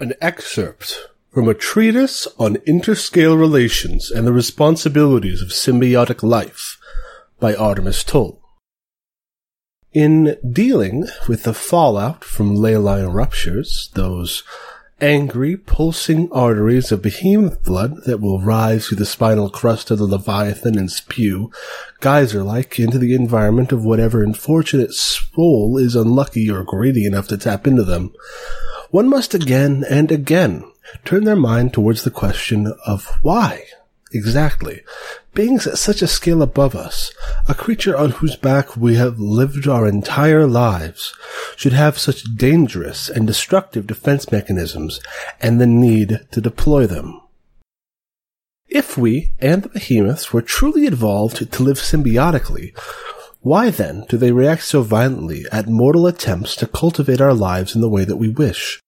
An excerpt from a treatise on interscale relations and the responsibilities of symbiotic life by Artemis Tull. In dealing with the fallout from ley line ruptures, those angry, pulsing arteries of behemoth blood that will rise through the spinal crust of the Leviathan and spew, geyser-like, into the environment of whatever unfortunate soul is unlucky or greedy enough to tap into them. One must again and again turn their mind towards the question of why exactly. Beings at such a scale above us, a creature on whose back we have lived our entire lives, should have such dangerous and destructive defense mechanisms and the need to deploy them. If we and the behemoths were truly evolved to live symbiotically, why then do they react so violently at mortal attempts to cultivate our lives in the way that we wish?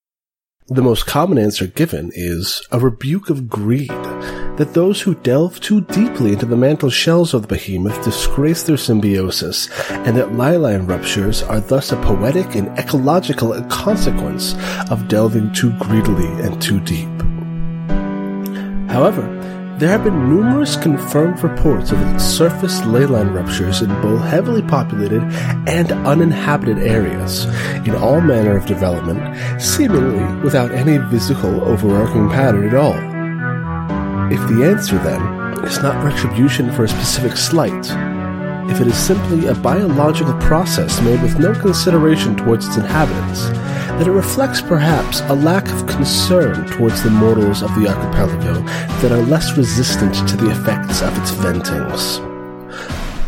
The most common answer given is a rebuke of greed, that those who delve too deeply into the mantle shells of the behemoth disgrace their symbiosis, and that ley ruptures are thus a poetic and ecological consequence of delving too greedily and too deep. However, there have been numerous confirmed reports of surface ley line ruptures in both heavily populated and uninhabited areas, in all manner of development, seemingly without any visible overarching pattern at all. If the answer, then, is not retribution for a specific slight, if it is simply a biological process made with no consideration towards its inhabitants, that it reflects perhaps a lack of concern towards the mortals of the archipelago that are less resistant to the effects of its ventings.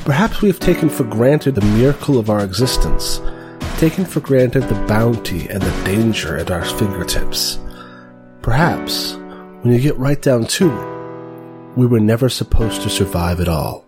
Perhaps we have taken for granted the miracle of our existence, taken for granted the bounty and the danger at our fingertips. Perhaps, when you get right down to it, we were never supposed to survive at all.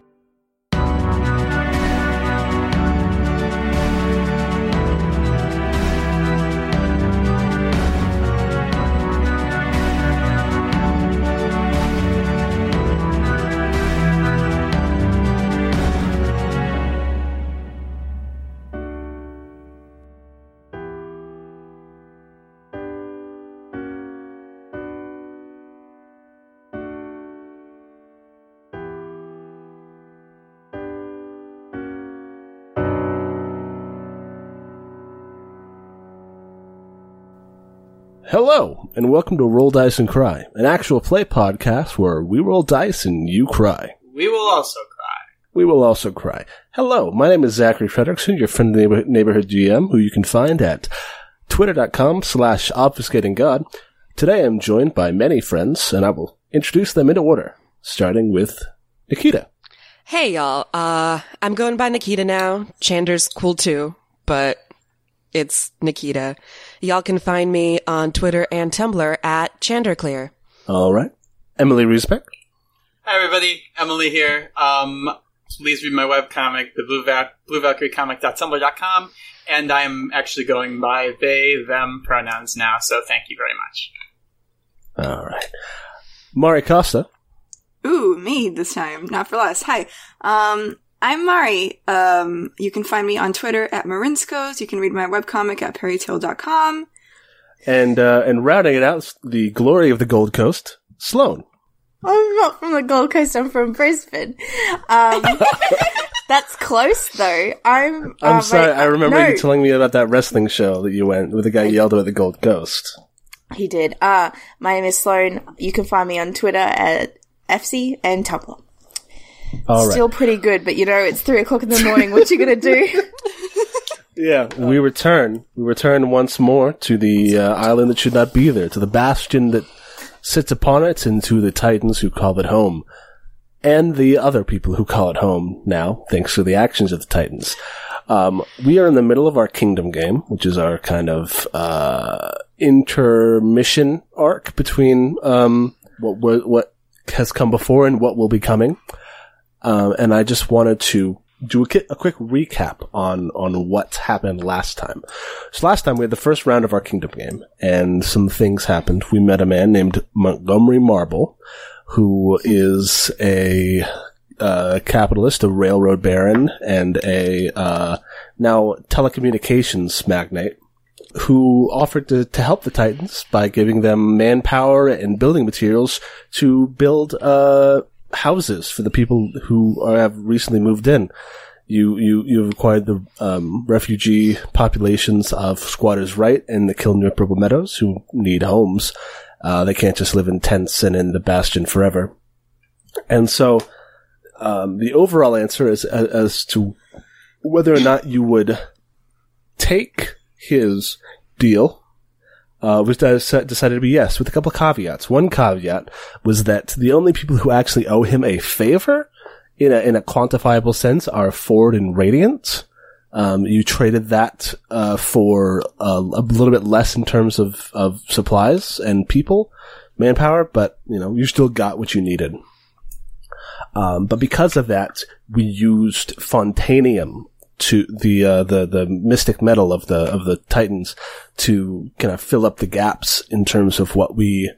And welcome to Roll Dice and Cry, an actual play podcast where we roll dice and you cry. We will also cry. We will also cry. Hello, my name is Zachary Fredrickson, your friendly neighborhood, neighborhood GM, who you can find at twitter.com slash obfuscatinggod. Today I'm joined by many friends, and I will introduce them in order, starting with Nikita. Hey y'all, uh, I'm going by Nikita now. Chander's cool too, but it's Nikita. Y'all can find me on Twitter and Tumblr at Chanderclear. All right. Emily Riesbeck. Hi, everybody. Emily here. Um, please read my webcomic, the Blue, Val- Blue Valkyrie Comic.tumblr.com. And I'm actually going by they, them pronouns now, so thank you very much. All right. Mari Costa. Ooh, me this time, not for less. Hi. Um, I'm Mari. Um, you can find me on Twitter at Marinskos. You can read my webcomic at perrytail.com. And, uh, and rounding it out, the glory of the Gold Coast, Sloan. I'm not from the Gold Coast. I'm from Brisbane. Um, that's close though. I'm. I'm uh, sorry, my- I remember no, you telling me about that wrestling show that you went with the guy yelled about the Gold Coast. He did. Uh, my name is Sloan. You can find me on Twitter at FC and Tumblr. All right. Still pretty good, but you know, it's three o'clock in the morning. What you gonna do? Yeah, we return. We return once more to the uh, island that should not be there, to the bastion that sits upon it, and to the titans who call it home, and the other people who call it home now, thanks to the actions of the titans. Um, we are in the middle of our kingdom game, which is our kind of uh, intermission arc between um, what what what has come before and what will be coming. Um, and I just wanted to do a, a quick recap on on what happened last time. So last time we had the first round of our kingdom game, and some things happened. We met a man named Montgomery Marble, who is a uh, capitalist, a railroad baron, and a uh, now telecommunications magnate. who offered to, to help the Titans by giving them manpower and building materials to build uh, houses for the people who are, have recently moved in. You you you've acquired the um, refugee populations of Squatters' Right and the Kilnir Purple Meadows who need homes. Uh, they can't just live in tents and in the bastion forever. And so, um, the overall answer is as, as to whether or not you would take his deal uh, was decided to be yes, with a couple of caveats. One caveat was that the only people who actually owe him a favor in a, in a quantifiable sense are Ford and Radiant. Um, you traded that uh, for uh, a little bit less in terms of, of supplies and people, manpower, but you know you still got what you needed. Um, but because of that, we used Fontanium to the uh, the the mystic metal of the of the Titans to kind of fill up the gaps in terms of what we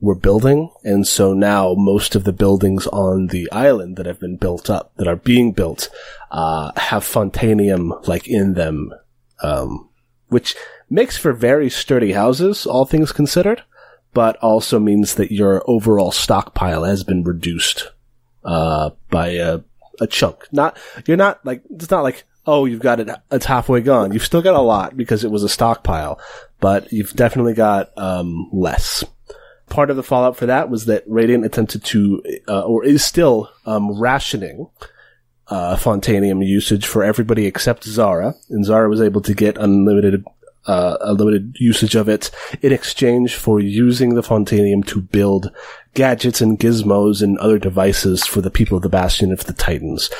were building, and so now most of the buildings on the island that have been built up, that are being built, uh, have Fontanium like in them, um, which makes for very sturdy houses, all things considered, but also means that your overall stockpile has been reduced uh, by a, a chunk. Not you're not like it's not like oh, you've got it, it's halfway gone. You've still got a lot because it was a stockpile, but you've definitely got, um, less. Part of the fallout for that was that Radiant attempted to, uh, or is still, um, rationing, uh, Fontanium usage for everybody except Zara, and Zara was able to get unlimited, uh, limited usage of it in exchange for using the Fontanium to build gadgets and gizmos and other devices for the people of the Bastion and for the Titans.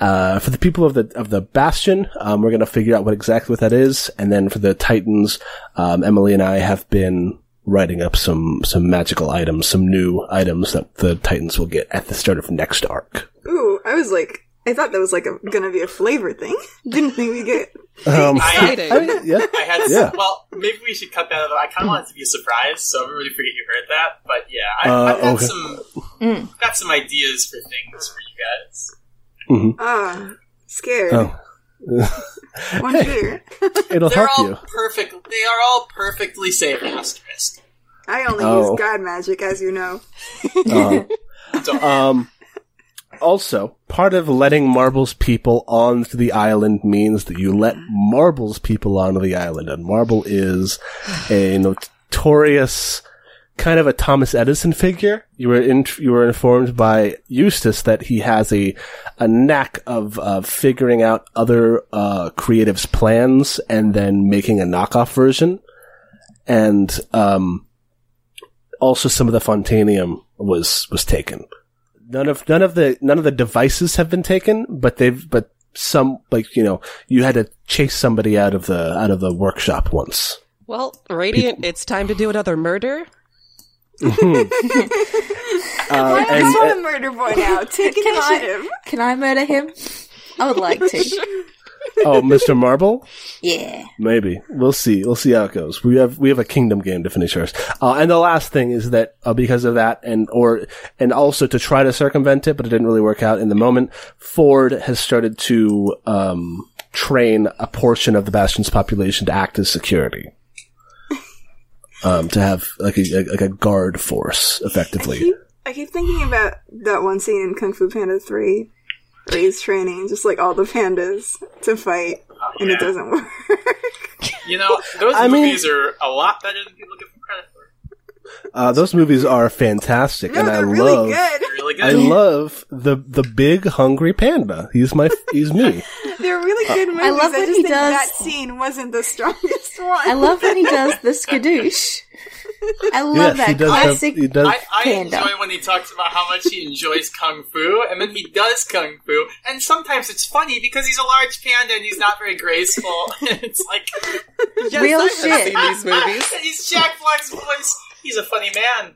Uh, for the people of the of the Bastion, um, we're going to figure out what exactly what that is, and then for the Titans, um, Emily and I have been writing up some some magical items, some new items that the Titans will get at the start of next arc. Ooh, I was like, I thought that was like a, gonna be a flavor thing. Didn't think we get. Um, Exciting. I mean, yeah, I had Yeah. well, maybe we should cut that out. I kind of want it to be a surprise, so everybody forget you heard that. But yeah, I, Uh, I've got okay. some Mm. got some ideas for things for you guys. Ah, scared. Oh. One fear. it'll They're help all you. perfect. They are all perfectly safe. Asterisk. I only Oh. use god magic, as you know. Uh, Um, also, part of letting Marbles people onto the island means that you let Marbles people onto the island, and Marble is a notorious kind of a Thomas Edison figure. You were in, you were informed by Eustace that he has a a knack of of figuring out other uh, creatives' plans and then making a knockoff version, and um, also some of the Fontanium was was taken none of none of the none of the devices have been taken, but they've but some like you know you had to chase somebody out of the out of the workshop once. Well, Radiant, it's time to do another murder. Um, I and, just want and- a murder boy now. Take Can I- Can I murder him? I would like to. oh, Mr. Marble, Yeah. maybe we'll see. We'll see how it goes. We have we have a kingdom game to finish first. Uh, and the last thing is that uh, because of that, and or and also to try to circumvent it, but it didn't really work out in the moment. Ford has started to um, train a portion of the Bastion's population to act as security. Um, to have like a like a guard force, effectively. keep, I keep thinking about that one scene in Kung Fu Panda 3 where he's training just like all the pandas to fight and yeah. it doesn't work. You know, those I mean- movies are a lot better than people give them credit for. Uh, those movies are fantastic, no, and I they're love. really good. Really good. I love the the big hungry panda. He's my he's me. They're really good movies. I, love when just he think does- that scene wasn't the strongest one. I love when he does the skadoosh. I love yes, that he does. Have, classic. he does. I, I Panda. enjoy when he talks about how much he enjoys kung fu, and then he does kung fu, and sometimes it's funny because he's a large panda and he's not very graceful. it's like Yes, Real I have shit. seen these movies. he's Jack Black's voice. He's a funny man.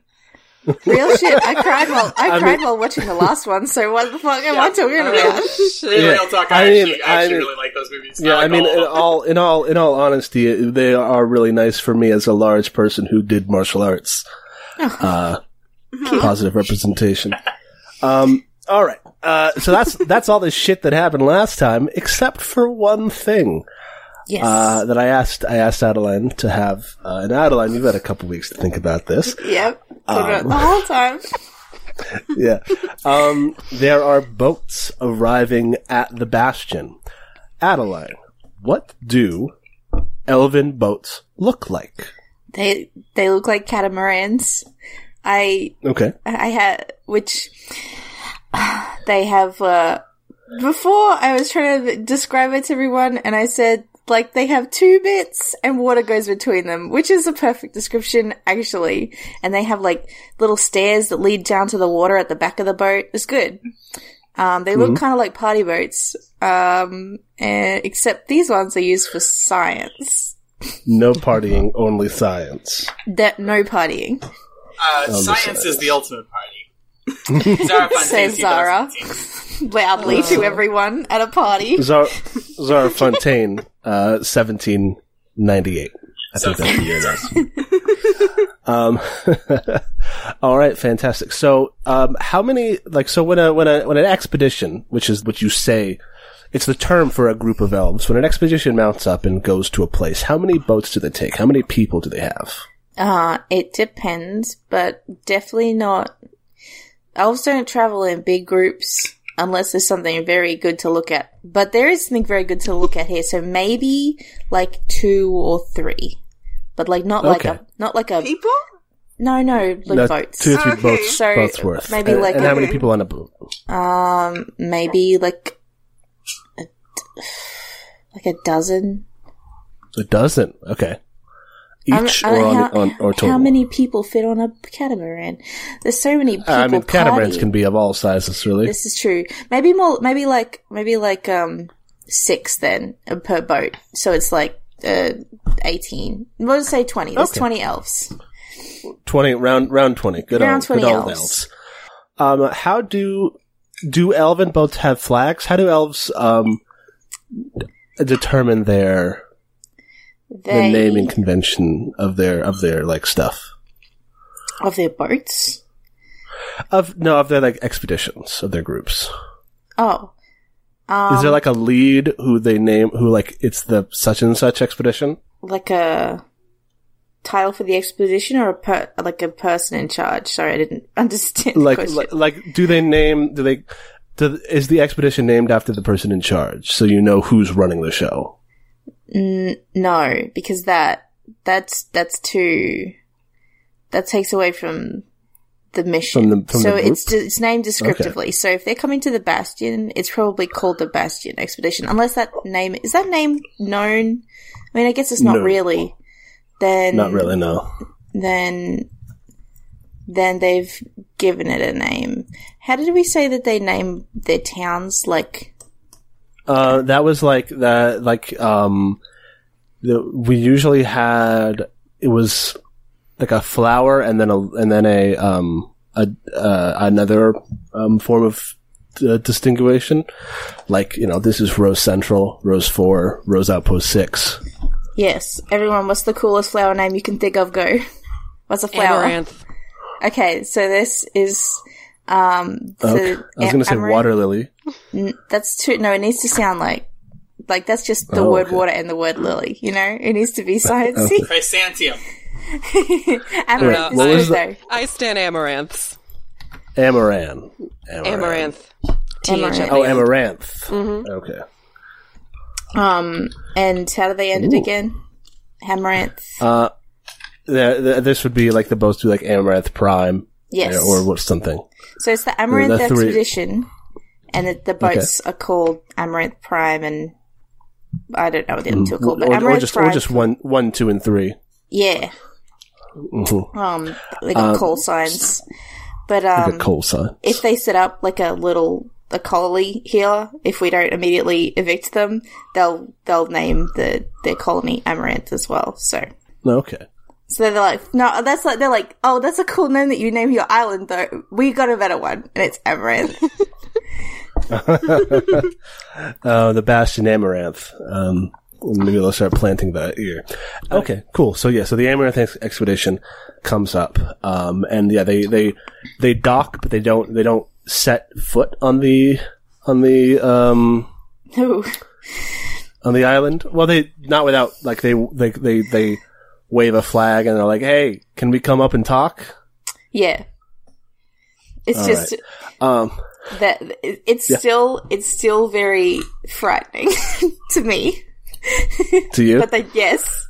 Real shit. I cried while I, I cried mean- while watching the last one. So what the fuck am Yeah. I talking about? In Yeah. real talk, I, I mean- actually, I I actually mean- really like those movies. yeah, like I mean, all in all in all in all honesty, they are really nice for me as a large person who did martial arts. Uh, positive representation. Um, all right. Uh, so that's that's all the shit that happened last time, except for one thing. Yes. uh, that I asked I asked Adeline to have. Uh, and Adeline, you've had a couple weeks to think about this. yep. Um, the whole time. yeah. Um, there are boats arriving at the bastion. Adeline, what do elven boats look like? They they look like catamarans. I Okay. I had which they have uh before I was trying to describe it to everyone and I said like they have two bits and water goes between them, which is a perfect description actually. And they have like little stairs that lead down to the water at the back of the boat. It's good. Um, they look kind of like party boats, um, and, except these ones are used for science. No partying, only science. That no partying. Uh, the science is the ultimate party. Zara Fontaine, Says Zara. 2017. Loudly to everyone at a party. Zara, Zara Fontaine, uh, 1798. I think that's the year that's. um, all right, fantastic. So, um, how many, like, so when a, when a, when an expedition, which is what you say, it's the term for a group of elves, when an expedition mounts up and goes to a place, how many boats do they take? How many people do they have? Uh, it depends, but definitely not. Elves don't travel in big groups unless there's something very good to look at. But there is something very good to look at here, so maybe like two or three. But like not like a not like a People? no no like No, boats. Two or three Okay. boats, So, boats worth. maybe and, like and how many people on a boat? Um, maybe like a, like a dozen. A dozen. Okay. Each or on, how, on or total? how many people fit on a catamaran? There's so many people. I mean, catamarans partying. can be of all sizes, really. This is true. Maybe more. Maybe like maybe like um six then uh, per boat. So it's like uh eighteen. We'll say twenty. There's Okay. twenty elves. Twenty round round twenty. Good Round old 20 good old elves. elves. Um, how do do elven boats have flags? How do elves um determine their They the naming convention of their of their like stuff of their boats. of no of their like expeditions of their groups? Oh, um, Is there like a lead who they name who like it's the such and such expedition? like a title for the expedition or a per- like a person in charge? Sorry, I didn't understand. the Like question. like, like do they name do they do, is the expedition named after the person in charge so you know who's running the show? No, because that that's that's too that takes away from the mission. From the- from so it's group? it's named descriptively. So if they're coming to the Bastion, it's probably called the Bastion Expedition, unless that name is that name known. I mean, I guess it's not No. really. Then Not really, no. Then then they've given it a name. How did we say that they name their towns? Like Uh, that was like that, like, um, the, we usually had, it was like a flower and then a, and then a, um, a, uh, another, um, form of uh, distinguishing. Like, you know, this is Rose Central, Rose 4, Rose Outpost 6. yes, everyone. What's the coolest flower name you can think of? Go. What's a flower? Amaranth. Okay, so this is um the Okay. I was gonna say amaranth- water lily. That's too no, it needs to sound like like that's just the Oh, word okay. water and the word lily, you know? It needs to be sciencey. Chrysanthemum. Amaranth what is was good the- though. I stand amaranths. Amaran. Amaran. Amaranth. Amaranth. Oh, amaranth. Mm-hmm. Okay. Um and how do they end it again? Amaranth. Uh, the, the, this would be like the boats do like Amaranth Prime. Yes. Or what something. So it's the Amaranth the three- expedition and the, the boats are called Amaranth Prime and I don't know what the other two are called, but Or, or Amaranth just, Prime. or just one, one, two, and three. yeah. Mhm. Um they got call signs. But um Like a coal sign. if they set up like a little a colony here, if we don't immediately evict them, they'll they'll name the their colony Amaranth as well. So Okay. So they're like, no, that's like they're like, oh, that's a cool name that you name your island though. We got a better one, and it's Amaranth. Uh, the Bastion Amaranth. Um, maybe they'll start planting that here. Okay, cool. So yeah, so the Amaranth ex- expedition comes up, um, and yeah, they, they, they dock, but they don't, they don't set foot on the, on the, um, Ooh. on the island. Well, they not without like they they they they wave a flag and they're like, "Hey, can we come up and talk?" Yeah. It's All just Um, that it's Yeah. still it's still very frightening to me. to you? But then yes,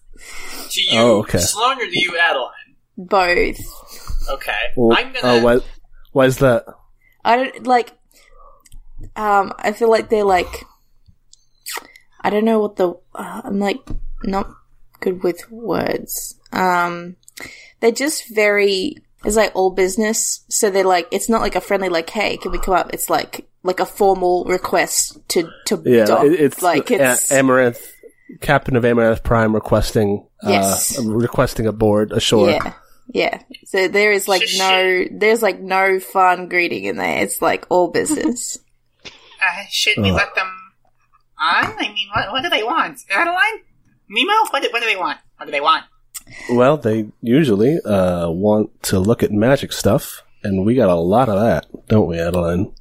To you, Oh, okay. Sloan, or do you, Adeline? both. Okay. Well, I'm gonna. oh, why, why is that? I don't like. Um, I feel like they're like. I don't know what the. Uh, I'm like not good with words. Um, they're just very. It's like all business, so they're like. It's not like a friendly like, "Hey, can we come up?" It's like like a formal request to to Yeah, dock. it's like A- it's Amaranth, Captain of Amaranth Prime requesting Yes. uh, requesting a board ashore. yeah. Yeah, so there is like no, there's like no fun greeting in there. It's like all business. Uh, should we Ugh. let them on? I mean, what, what do they want? Adeline? Nemo? What do, what do they want? What do they want? Well, they usually uh, want to look at magic stuff, and we got a lot of that, don't we, Adeline?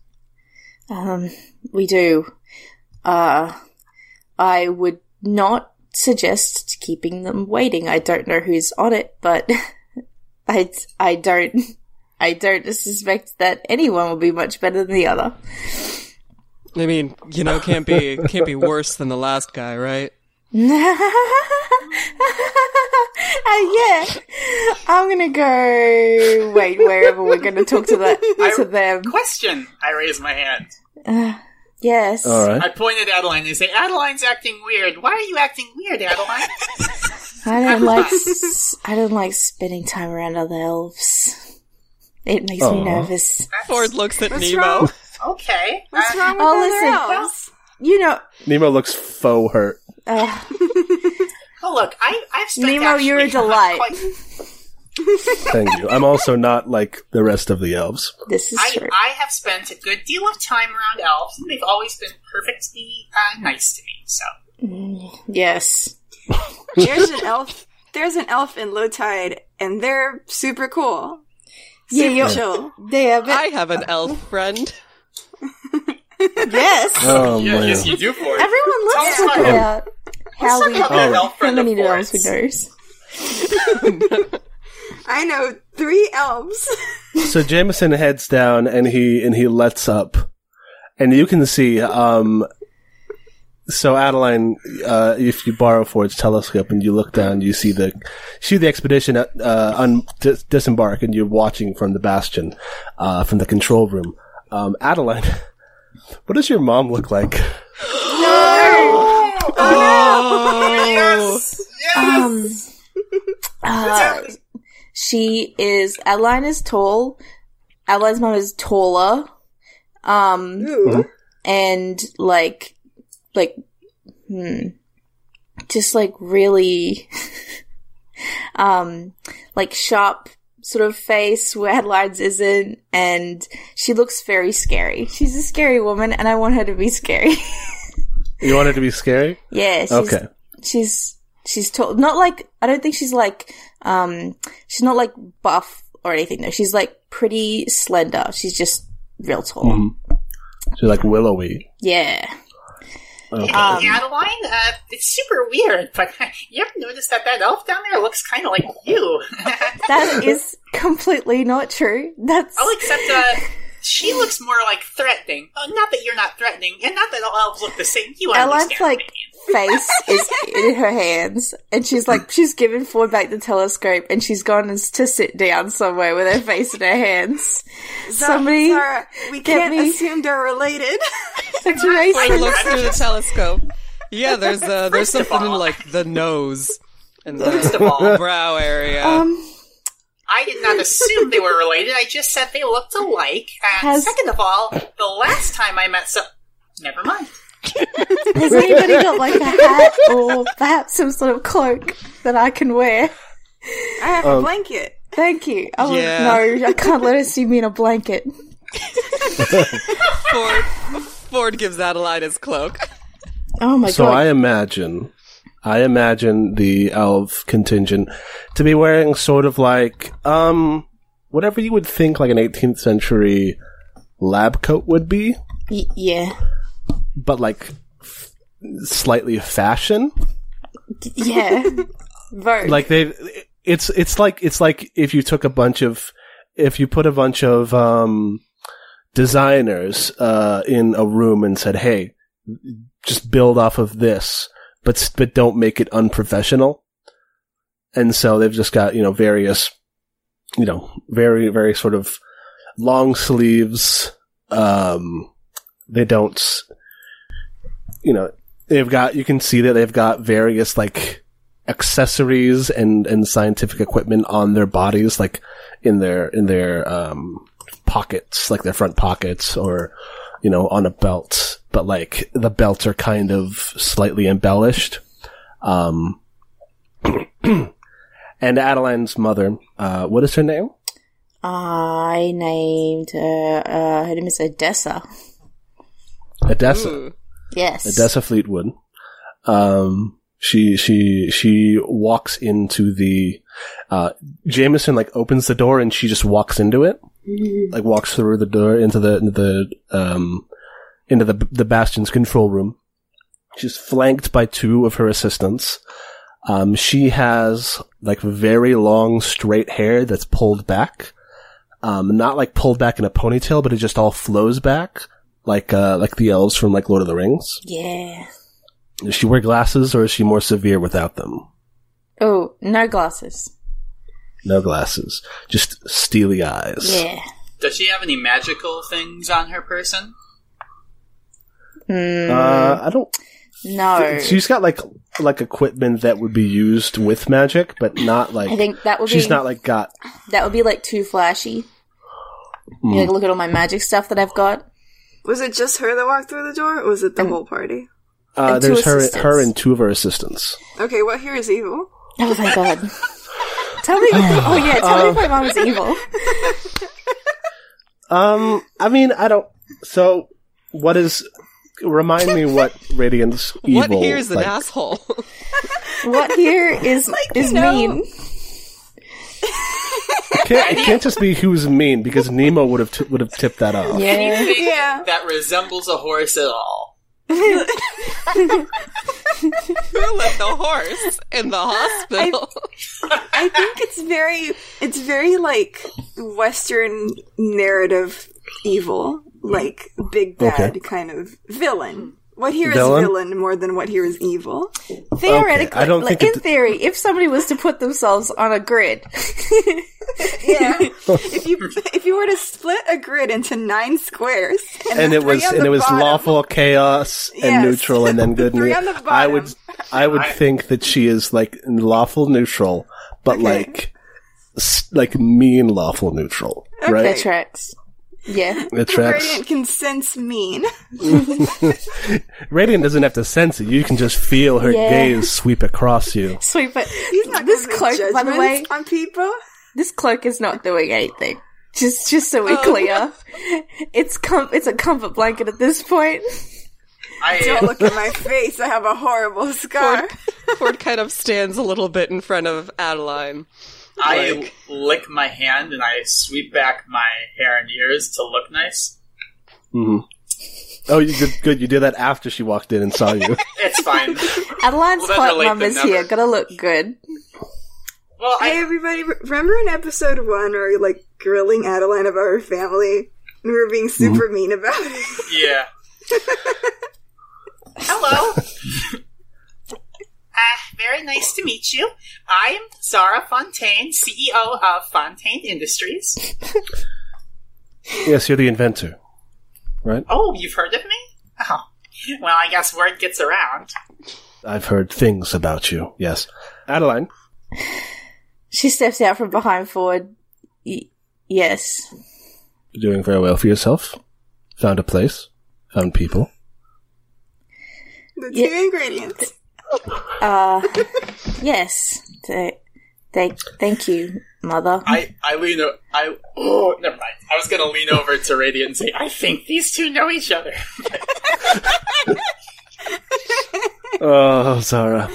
Um, we do. Uh, I would not suggest keeping them waiting. I don't know who's on it, but I, I don't, I don't suspect that anyone will be much better than the other. I mean, you know, can't be can't be worse than the last guy, right? uh, yeah, I'm gonna go. Wait, wherever we're gonna talk to that to them. Question! I raise my hand. Uh, yes. All right. I point at Adeline and say, Adeline's acting weird. Why are you acting weird, Adeline? I don't like. s- I don't like spending time around other elves. It makes me Aw. nervous. Ford looks at Nemo. wrong? Okay. What's Uh, wrong with Oh, other listen. elves? You know, Nemo looks faux hurt. Uh, Oh, look, I, I've spent Nemo, you're a delight. quite- Thank you. I'm also not like the rest of the elves. this is I, true. I have spent a good deal of time around elves, and they've always been perfectly uh, nice to me. So yes. There's an elf. There's an elf in low tide, and they're super cool. Yeah, Super you're- chill. They but I have an elf friend. yes. Oh yeah, yes, you do for it. Everyone, let's Tell us about- about how we talk about that elf how many of elves we Ford's. knows. I know three elves. So Jameson heads down and he and he lets up, and you can see. Um, so Adeline, uh, if you borrow Ford's telescope and you look down, you see the see the expedition uh, un- dis- disembark, and you're watching from the bastion, uh, from the control room. Um, Adeline, what does your mom look like? Oh, Um, uh, she is Adeline is tall. Adeline's mom is taller. Um, Ooh. and like, like, hmm, just like really, um, like sharp sort of face where Adeline's isn't, and she looks very scary. She's a scary woman, and I want her to be scary. You want it to be scary? yeah, she's, Okay. she's she's tall. Not like I don't think she's like um she's not like buff or anything though. She's like pretty slender. She's just real tall. Mhm. She's like willowy. Yeah. Okay. Um, Adeline, uh, it's super weird, but you ever noticed that that elf down there looks kind of like you? That is completely not true. That's oh, except uh, she looks more like threatening. Oh, not that you're not threatening, and not that all elves look the same. You Ellen's understand? like face is in her hands, and she's like she's given Ford back the telescope, and she's gone to sit down somewhere with her face in her hands. Somebody, Zara, we can't me- assume they're related. it's Ford looks through the telescope. Yeah, there's uh, there's First something in like the nose and the brow area. Um, I did not assume they were related. I just said they looked alike. And Has- second of all, the last time I met so, never mind. Has anybody got like a hat or perhaps some sort of cloak that I can wear? I have Um, a blanket. Thank you. Oh Yeah. no, I can't let her see me in a blanket. Ford Ford gives Adeline his cloak. Oh my god. So god. I imagine, I imagine the elf contingent to be wearing sort of like, um, whatever you would think like an 18th century lab coat would be, Y- yeah. but like f- slightly fashion. Yeah. Very. Like they, it's it's like it's like if you took a bunch of if you put a bunch of um, designers uh, in a room and said, "Hey, just build off of this, but but don't make it unprofessional." And so they've just got you know various, you know, very very sort of long sleeves. Um, they don't, you know, they've got you can see that they've got various like accessories and and scientific equipment on their bodies, like in their in their um pockets, like their front pockets, or you know, on a belt. But like the belts are kind of slightly embellished. Um, and Adeline's mother, uh, what is her name? I named her, uh, her name is Odessa. Odessa. Ooh. Yes. Odessa Fleetwood. Um, she she she walks into the. Uh, Jameson like opens the door and she just walks into it, like walks through the door into the into the um into the the Bastion's control room. She's flanked by two of her assistants. Um, she has like very long straight hair that's pulled back. Um, not like pulled back in a ponytail, but it just all flows back like uh like the elves from like Lord of the Rings. Yeah. Does she wear glasses or is she more severe without them? Oh, no glasses. No glasses, just steely eyes. Yeah. Does she have any magical things on her person? Mm, Uh, I don't. no. She's got like like equipment that would be used with magic, but not like. I think that would be she's be not like got. that would be like too flashy. Mm. Like, look at all my magic stuff that I've got. Was it just her that walked through the door, or was it the whole party? Uh, there's her assistants. her and two of her assistants. Okay, what here is evil? Oh my god. tell me. oh yeah, tell me if my mom is evil. Um, I mean, I don't. So, what is? Remind me what Radiant's evil. what here's an like, asshole? What here is is no. mean. It can't, it can't just be who's mean because Nemo would have t- would have tipped that off. Yeah. Anything Yeah. that resembles a horse at all. Who left the horse in the hospital? I think it's very, it's very like Western narrative evil, like big bad Okay. kind of villain. What here is Villain? villain more than what here is evil. Theoretically, I don't like, think in it- theory, if somebody was to put themselves on a grid, Yeah. if you if you were to split a grid into nine squares, and, and it was and the it was bottom- lawful chaos and Yes. neutral and then good and Three on the I would. I would I- think that she is like lawful neutral, but Okay. like like mean lawful neutral, that right? tracks. Yeah. It tracks. Radiant can sense mean. Radiant doesn't have to sense it; you can just feel her Yeah. gaze sweep across you. Sweep but He's not this cloak, by the way, on people. this cloak is not doing anything. Just, just so we're Oh. clear, it's com- it's a comfort blanket at this point. Don't look at my face. I have a horrible scar. Ford kind of stands a little bit in front of Adeline. I Like- lick my hand and I sweep back my hair and ears to look nice. hmm Oh, you did good. You did that after she walked in and saw you. It's fine. Adeline's Well, better hot late mum is here. never. Gotta look good. Well, Hey everybody, remember in episode one where we like grilling Adeline about her family and we were being super mean about it? yeah. Hello. Uh, very nice to meet you. I'm Zara Fontaine, CEO of Fontaine Industries. yes, you're the inventor, right? Oh, you've heard of me? Oh. Well, I guess word gets around. I've heard things about you. Yes, Adeline. She steps out from behind Ford. Y- yes. You're doing very well for yourself. Found a place. Found people. The two Yeah. ingredients. Uh, yes. Th- thank, thank you, mother. I, I lean o- I oh never mind. I was gonna lean over to Radiant and say, I think these two know each other. Oh, Zara.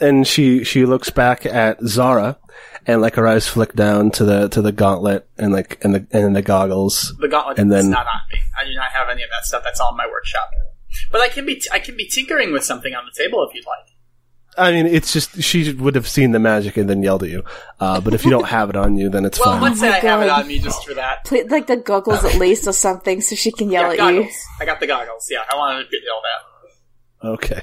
And she she looks back at Zara, and like her eyes flick down to the to the gauntlet and like and the and the goggles. The gauntlet And is then- not on me. I do not have any of that stuff. That's all in my workshop. But I can be I can be tinkering with something on the table if you'd like. I mean, it's just she would have seen the magic and then yelled at you. Uh, but if you don't have it on you, then it's Well, fine. let's say my I have it on me just for that. Put, like the goggles at least or something so she can yell yeah, at goggles. you. I got the goggles. Yeah, I wanted to get yelled at. Okay.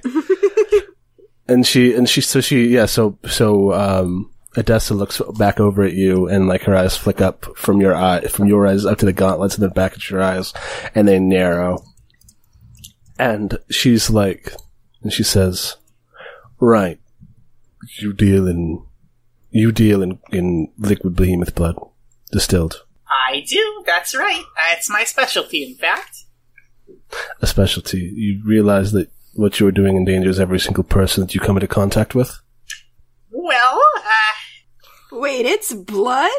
and she and she so she yeah so so um Odessa looks back over at you and like her eyes flick up from your eye from your eyes up to the gauntlets and then back at your eyes and they narrow. And she's like and she says, Right. You deal in you deal in, in liquid behemoth blood. Distilled. I do. That's right. It's my specialty, in fact. A specialty. You realize that what you're doing endangers every single person that you come into contact with? Well, uh, Wait, it's blood?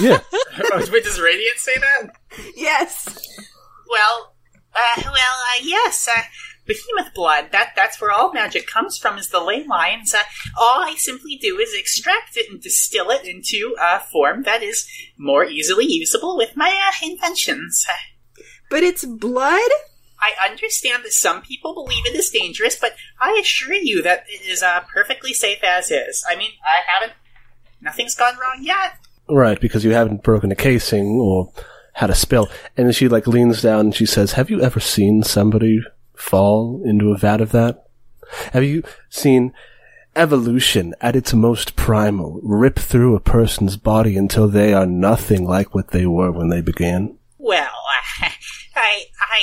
Yeah. wait, does Radiant say that? Yes. Well, uh, well, uh, yes, uh, behemoth blood, that, that's where all magic comes from, is the ley lines. Uh, all I simply do is extract it and distill it into a form that is more easily usable with my uh, inventions. Uh, But it's blood? I understand that some people believe it is dangerous, but I assure you that it is uh, perfectly safe as is. I mean, I haven't. Nothing's gone wrong yet. Right, because you haven't broken a casing or had a spill. And she like leans down and she says, Have you ever seen somebody fall into a vat of that? Have you seen evolution at its most primal rip through a person's body until they are nothing like what they were when they began? Well, I, I,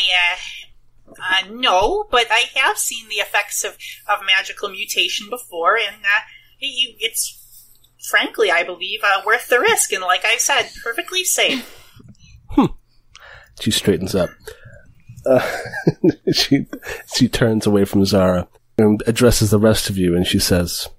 uh, uh, no, but I have seen the effects of, of magical mutation before, and, uh, it's, frankly, I believe, uh, worth the risk, and like I said, perfectly safe. She straightens up. Uh, she she turns away from Zara and addresses the rest of you, and she says,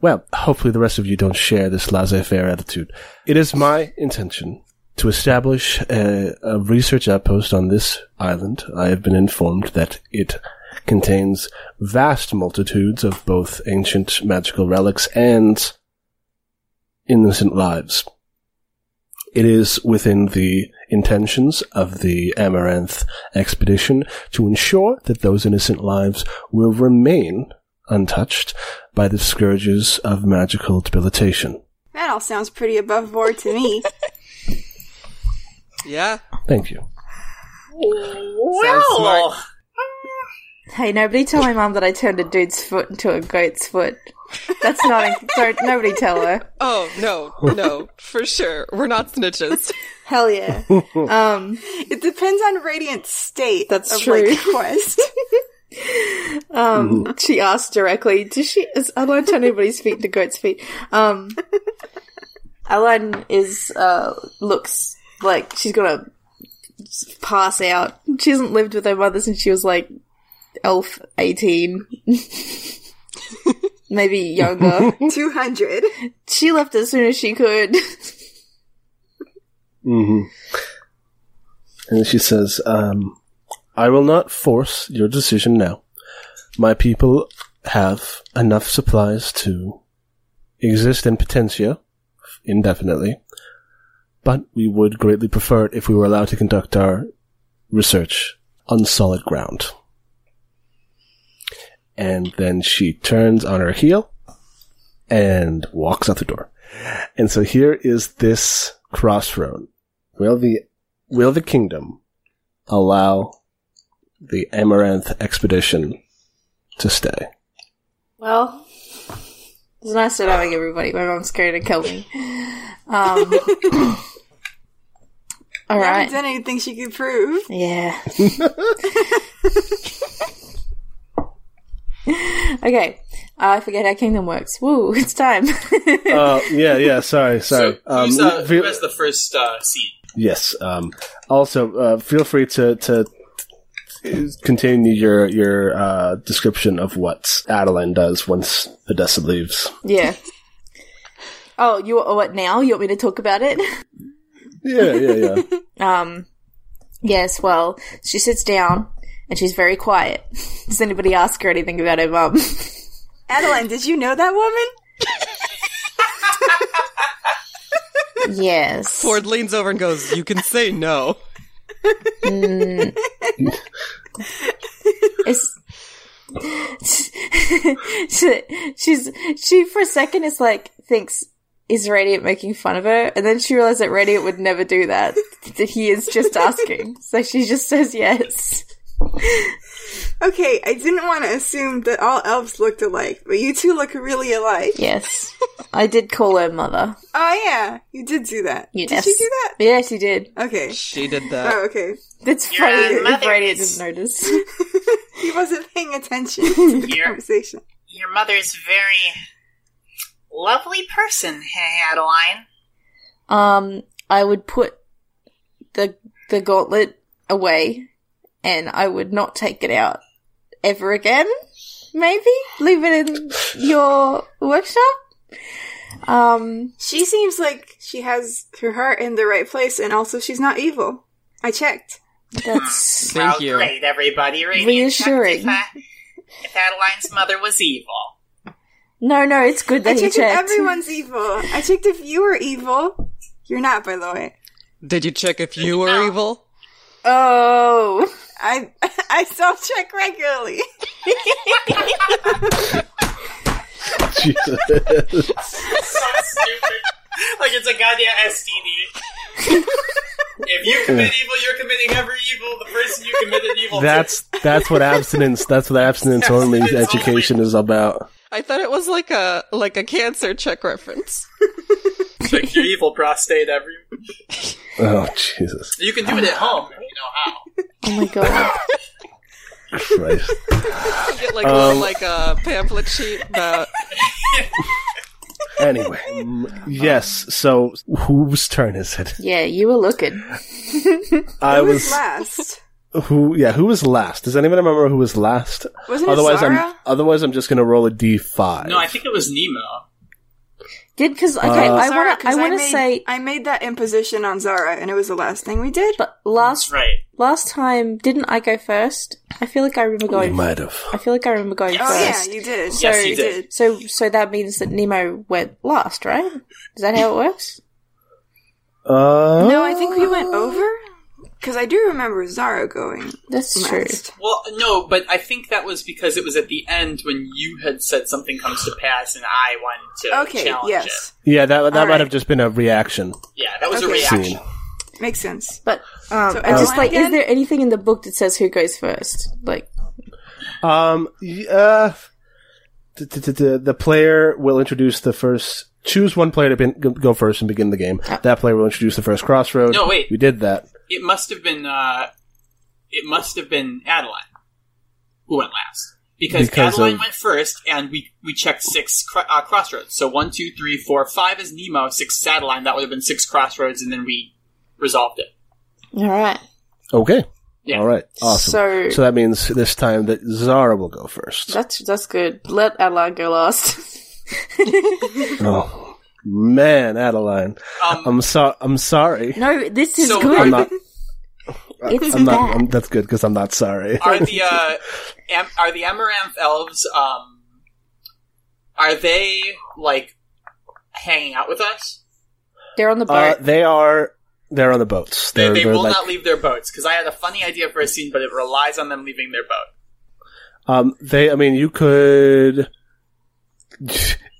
"Well, hopefully the rest of you don't share this laissez-faire attitude. It is my intention to establish a, a research outpost on this island. I have been informed that it contains vast multitudes of both ancient magical relics and innocent lives." It is within the intentions of the Amaranth expedition to ensure that those innocent lives will remain untouched by the scourges of magical debilitation. That all sounds pretty above board to me. Yeah. Thank you. Well, smart. Hey, nobody tell my mum that I turned a dude's foot into a goat's foot. That's not. Don't nobody tell her. Oh no, no, for sure. We're not snitches. Hell yeah. Um, It depends on Radiant's state That's of true. like quest. um, she asked directly. Does she? Is Alan turn anybody's feet into goat's feet? Um, Alan is uh looks like she's gonna pass out. She hasn't lived with her mother since she was like elf eighteen. Maybe younger. 200. she left as soon as she could. hmm And she says, um, I will not force your decision now. My people have enough supplies to exist in Potentia indefinitely, but we would greatly prefer it if we were allowed to conduct our research on solid ground. And then she turns on her heel and walks out the door. And so here is this crossroad. Will the will the kingdom allow the Amaranth expedition to stay? Well, it's nice to knowing everybody. My mom's going to kill me. Um, all I haven't done anything she could prove. Yeah. okay. Uh, I forget how kingdom works. Woo, it's time. Oh yeah, yeah. Sorry, sorry. so who's, Um, uh, feel- who has the first uh, seat? yes. Um, also, uh, feel free to to continue your your uh, description of what Adeline does once Odessa leaves. yeah. Oh, you what now? You want me to talk about it? Yeah, yeah, yeah. Um, yes, well, she sits down and she's very quiet. Does anybody ask her anything about her mum? Adeline, did you know that woman? yes. Ford leans over and goes, "You can say no." Mm. It's she, she's she for a second is like thinks is Radiant making fun of her, and then she realized that Radiant would never do that. that he is just asking, so she just says yes. Okay, I didn't want to assume that all elves looked alike, but you two look really alike. Yes, I did call her mother. Oh yeah, you did do that. Yes. Did she do that? Yes, she did. Okay. She did that. Oh, okay. That's Your funny if mother didn't notice. He wasn't paying attention to the You're- conversation. Your mother's very lovely person, hey, Adeline. Um, I would put the the gauntlet away, and I would not take it out ever again. Maybe leave it in your workshop. Um, She seems like she has her heart in the right place, and also she's not evil. I checked. that's Thank well, you. great, everybody. Radiant Reassuring. If, uh, if Adeline's mother was evil. no, no. It's good I that he checked if checked. everyone's evil. I checked if you were evil. You're not, by the way. Did you check if you were evil? Oh, I I self check regularly. Jesus. so stupid. Like it's a goddamn STD. if you commit evil, you're committing every evil. The person you committed evil That's that's what abstinence. That's what abstinence only Abstinence education is about. I thought it was like a like a cancer check reference. to. Check your evil prostate every. Oh Jesus You can do it at home if you know how. oh my god. Christ! You get like a Um, little like a pamphlet sheet about Anyway, yes. So whose turn is it? Yeah, you were looking. I Who was was last? who? Yeah, who was last? Does anyone remember who was last? Wasn't it Otherwise, Zara? I'm otherwise I'm just gonna roll a d five. No, I think it was Nemo. Did because okay, Uh, I want to 'cause I want to say, I made that imposition on Zara, and it was the last thing we did. but last Right. last time didn't I go first? I feel like I remember going. you going. might have. I feel like I remember going Yes. oh yeah, you did. Yes, you did. So so that means that Nemo went last, right? Is that how it works? Uh, No, I think we went over because I do remember Zara going That's true. Well, no, but I think that was because it was at the end when you had said something comes to pass and I wanted to Okay, challenge yes, Yeah, that that All might right. have just been a reaction. Yeah, that was a reaction. scene. makes sense. But um, So I just Adeline like, is there anything in the book that says who goes first? Like, Um, y- uh, the player will introduce the first. Choose one player to bin- go- go first and begin the game. That player will introduce the first crossroad. No, wait. we did that. It must have been. uh It must have been Adeline who went last because, Because Adeline of- went first, and we we checked six cr- uh, crossroads. So one, two, three, four, five is Nemo, six is Adeline. That would have been six crossroads, and then we resolved it. all right. Okay. Yeah. All right. Awesome. So- so that means this time that Zara will go first. That's that's good. Let Adeline go last. oh man, Adeline. Um, I'm so I'm sorry. no, this is So good. I'm not. it's I'm not. I'm, that's good because I'm not sorry. are the uh, am- are the Amaranth elves um are they like hanging out with us? They're on the Uh, boat. they are. They're on the boats. They, They're, they they're will like, not leave their boats because I had a funny idea for a scene, but it relies on them leaving their boat. Um, they. I mean, you could.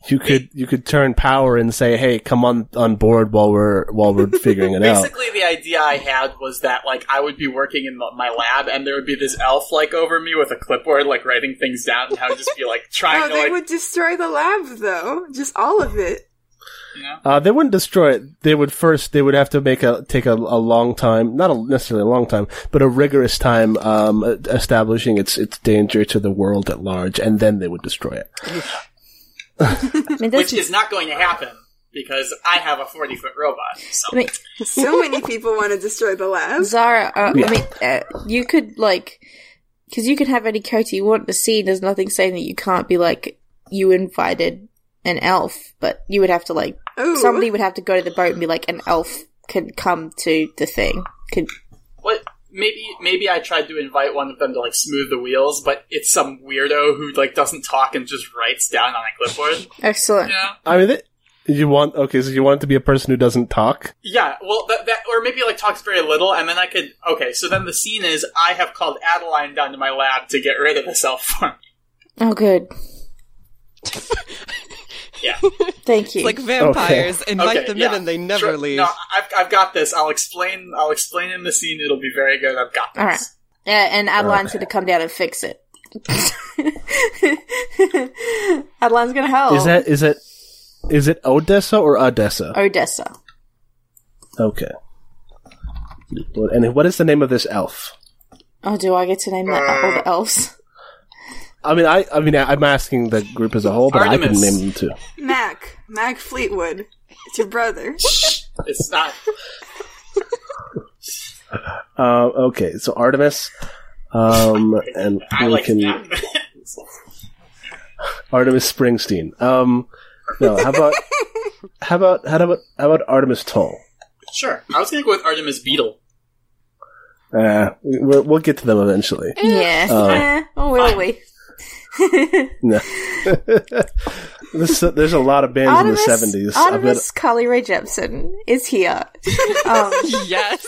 You could you could turn power and say, "Hey, come on on board while we're while we're figuring it out." Basically, the idea I had was that like I would be working in the, my lab, and there would be this elf like over me with a clipboard, like writing things down, and I would just be like trying Oh, to they like would destroy the lab though, just all of it. you know. Uh, they wouldn't destroy it. They would first. They would have to make a take a, a long time, not a, necessarily a long time, but a rigorous time um, establishing its its danger to the world at large, and then they would destroy it. I mean, which that's, is not going to happen because I have a forty foot robot. So I mean, So many people want to destroy the lab. Zara. Uh, Yeah. I mean, uh, you could like, because you can have any character you want to see. There's nothing saying that you can't be like you invited an elf, but you would have to like Ooh. somebody would have to go to the boat and be like, an elf can come to the thing. Could what? Maybe maybe I tried to invite one of them to like smooth the wheels, but it's some weirdo who like doesn't talk and just writes down on a clipboard. excellent. You know? I mean, they, You want okay, so you want it to be a person who doesn't talk? Yeah, well, that, that or maybe like talks very little, and then I could. Okay, so then the scene is I have called Adeline down to my lab to get rid of the elf form. Oh, good. Yeah. Thank you. It's like vampires. Invite Okay, them yeah. in and they never Sure. leave. No, I've, I've got this. I'll explain. I'll explain in the scene. It'll be very good. I've got this. All right. Yeah, and Adeline's going to come down and fix it. Adeline's going to help. Is that is it is it Odessa or Odessa? Odessa? Okay. And what is the name of this elf? Oh, do I get to name that all the elves? I mean, I I mean, I'm asking the group as a whole, but I can name them too. Mac, Mac Fleetwood. It's your brother. It's not. Uh, okay, so Artemis, um, and I we like can. Artemis Springsteen. Um, no, how about how about how about how about Artemis Tull? sure. I was gonna go with Artemis Beetle. Uh, we, we'll we'll get to them eventually. Yeah. Oh. Eh, or will we? No. This, there's a lot of bands Artemis, in the seventies. Artemis Carly Rae Jepsen is here. Um, yes.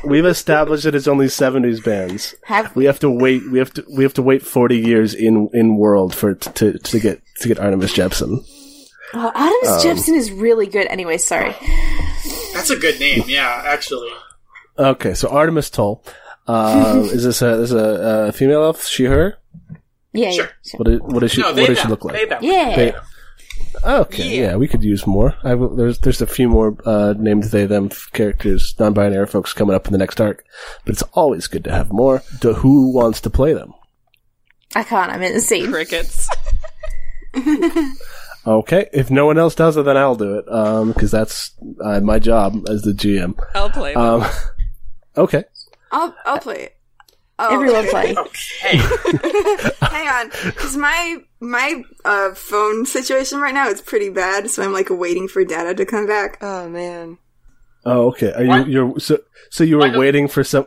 We've established that it's only seventies bands. have We have to wait. We have to. We have to wait forty years in in world for t- to to get to get Artemis Jepsen. oh, Artemis Um, Jepsen is really good. Anyway, sorry. That's a good name. Yeah, actually. Okay, so Artemis Tull. Uh, is this a this a, a female elf? She her? Yeah, Sure. What is, what does she? No, what does she look like? Yeah, yeah. They- okay, yeah. we could use more. I will, there's there's a few more uh, named they them characters, non-binary folks coming up in the next arc, but it's always good to have more. To who wants to play them? I can't. I'm in the scene. Crickets. Okay, if no one else does it, then I'll do it because that's uh, my job as the GM. I'll play them. Um, okay, I'll I'll play it. Oh, Everyone okay. play. Okay. Hang on, because my my uh, phone situation right now is pretty bad, so I'm like waiting for data to come back. oh man. oh okay. Are Why- you you're so so you were don't- waiting for some?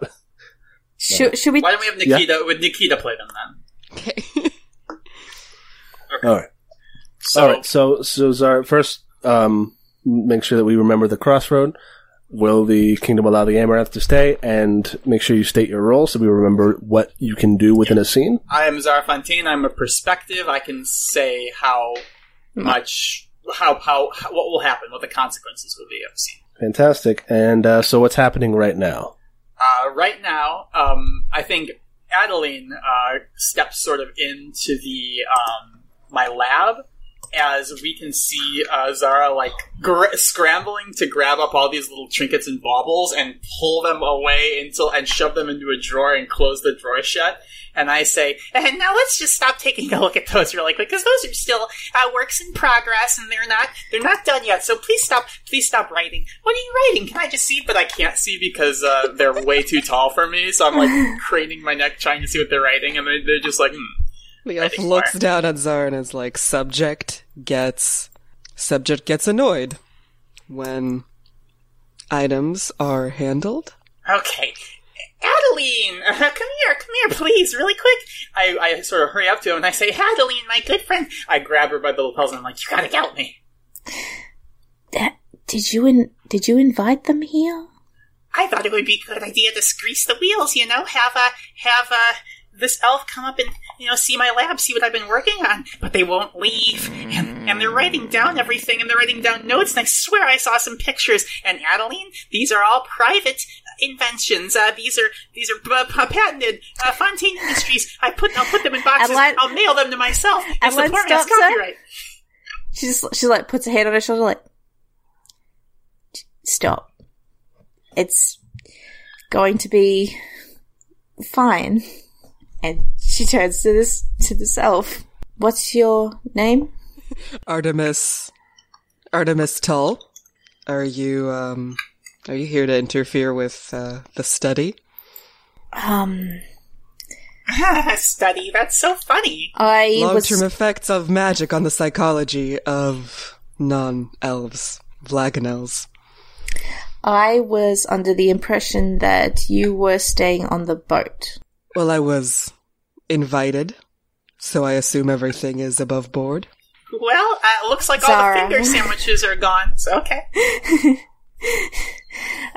Should, should we? Why don't we have Nikita? Would Nikita play them then? Okay. All right. So, All right, so so Zara, first, um, make sure that we remember the crossroad. Will the kingdom allow the Amaranth to stay? And make sure you state your role so we remember what you can do within a scene. I am Zara Fontaine. I'm a perspective. I can say how much, how, how, how what will happen, what the consequences will be of the scene. Fantastic. And uh, so, what's happening right now? Uh, right now, um, I think Adeline uh, steps sort of into the um, my lab as we can see uh, Zara like gr- scrambling to grab up all these little trinkets and baubles and pull them away until and shove them into a drawer and close the drawer shut. And I say, and now let's just stop taking a look at those really quick because those are still uh, works in progress and they're not they're not done yet. So please stop, please stop writing. What are you writing? Can I just see? But I can't see because uh, they're way too tall for me. So I'm like craning my neck trying to see what they're writing, and they're, they're just like, hmm. The elf Ready looks down at Zara and is like, subject gets subject gets annoyed when items are handled. Okay. Adeline, uh, come here, come here, please, really quick. I, I sort of hurry up to him and I say, Adeline, my good friend. I grab her by the lapels and I'm like, you gotta help me. That- did you in, did you invite them here? I thought it would be a good idea to grease the wheels, you know, have a, have uh, this elf come up and you know see my lab, see what I've been working on, but they won't leave, and and they're writing down everything, and they're writing down notes, and I swear I saw some pictures. And Adeline, these are all private inventions. Uh, these are these are uh, patented. Uh, Fontaine Industries. I put I'll put them in boxes. Adeline- I'll mail them to myself. It's Adeline, the Poor Man's stop, copyright. She just she like puts her hand on her shoulder like stop. It's going to be fine. And she turns to this to this elf. What's your name? Artemis Artemis Tull. Are you um are you here to interfere with uh, the study? Um Study. That's so funny. I Long was term effects of magic on the psychology of non elves, Vlaganels. I was under the impression that you were staying on the boat. Well, I was invited, so I assume everything is above board. Well, uh, it looks like all the finger sandwiches are gone. So okay.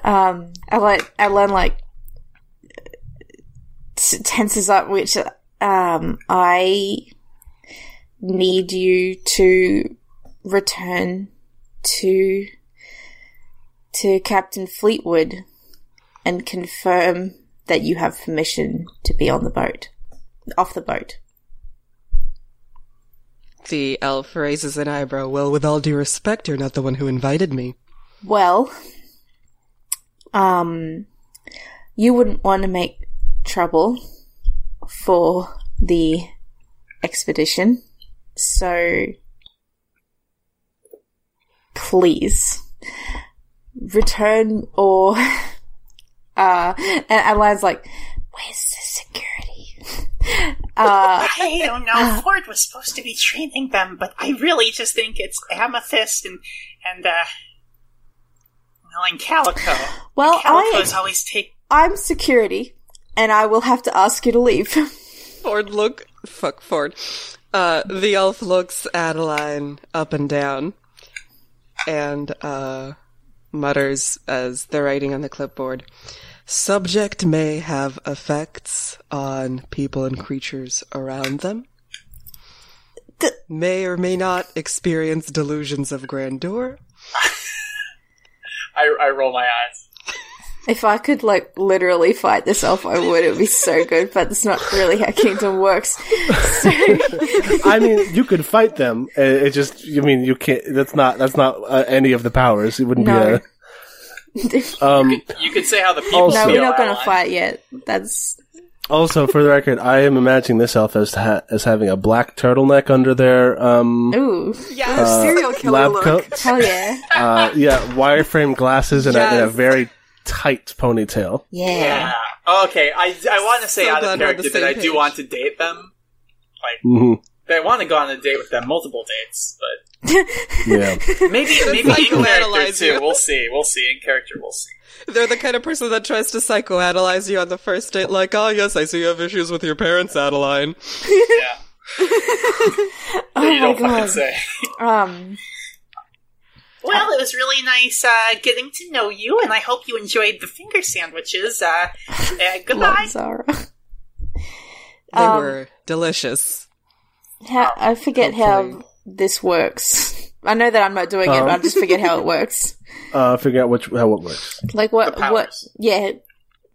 Um, Alan, Alan like t- tenses up, which um, I need you to return to to Captain Fleetwood and confirm that you have permission to be on the boat, off the boat. The elf raises an eyebrow. Well, with all due respect, you're not the one who invited me. Well, um, you wouldn't want to make trouble for the expedition, so please return or uh and Adeline's like where's the security uh I don't know. Ford was supposed to be training them, but I really just think it's Amethyst and and uh, well, and Calico. well Calico's I always take. I'm security and I will have to ask you to leave Ford look fuck Ford. Uh the elf looks Adeline up and down and uh mutters as they're writing on the clipboard. Subject may have effects on people and creatures around them. Th- may or may not experience delusions of grandeur. I, I roll my eyes. If I could, like, literally fight this elf, I would. It would be so good, but that's not really how Kingdom works. So, I mean, you could fight them. uh, It just, I mean, you can't. That's not. That's not uh, any of the powers. It wouldn't No. be a. Um. You could say how the people. Also- no, No, we're not going to fight yet. That's Also, for the record, I am imagining this elf as ha- as having a black turtleneck under their um ooh, uh, serial killer lab look. coats. hell yeah, Uh, yeah, wireframe glasses and, a, and a very tight ponytail. yeah. Yeah. Oh, okay. I, I want to say So out glad of we're on the character that I same do page. want to date them. Like, mm-hmm. I want to go on a date with them, multiple dates, but Yeah. maybe maybe in psychoanalyze character too. you. We'll see. We'll see in character. We'll see. They're the kind of person that tries to psychoanalyze you on the first date, like, oh yes, I see you have issues with your parents, Adeline. Yeah. Oh you my don't fucking god. say. Um, Well, it was really nice uh, getting to know you, and I hope you enjoyed the finger sandwiches. Uh, uh, goodbye. Zara. They Um, were delicious. How, I forget how Hopefully. This works. I know that I'm not doing it, Um. but I just forget how it works. Uh, figure out which how it works. Like what? What? Yeah.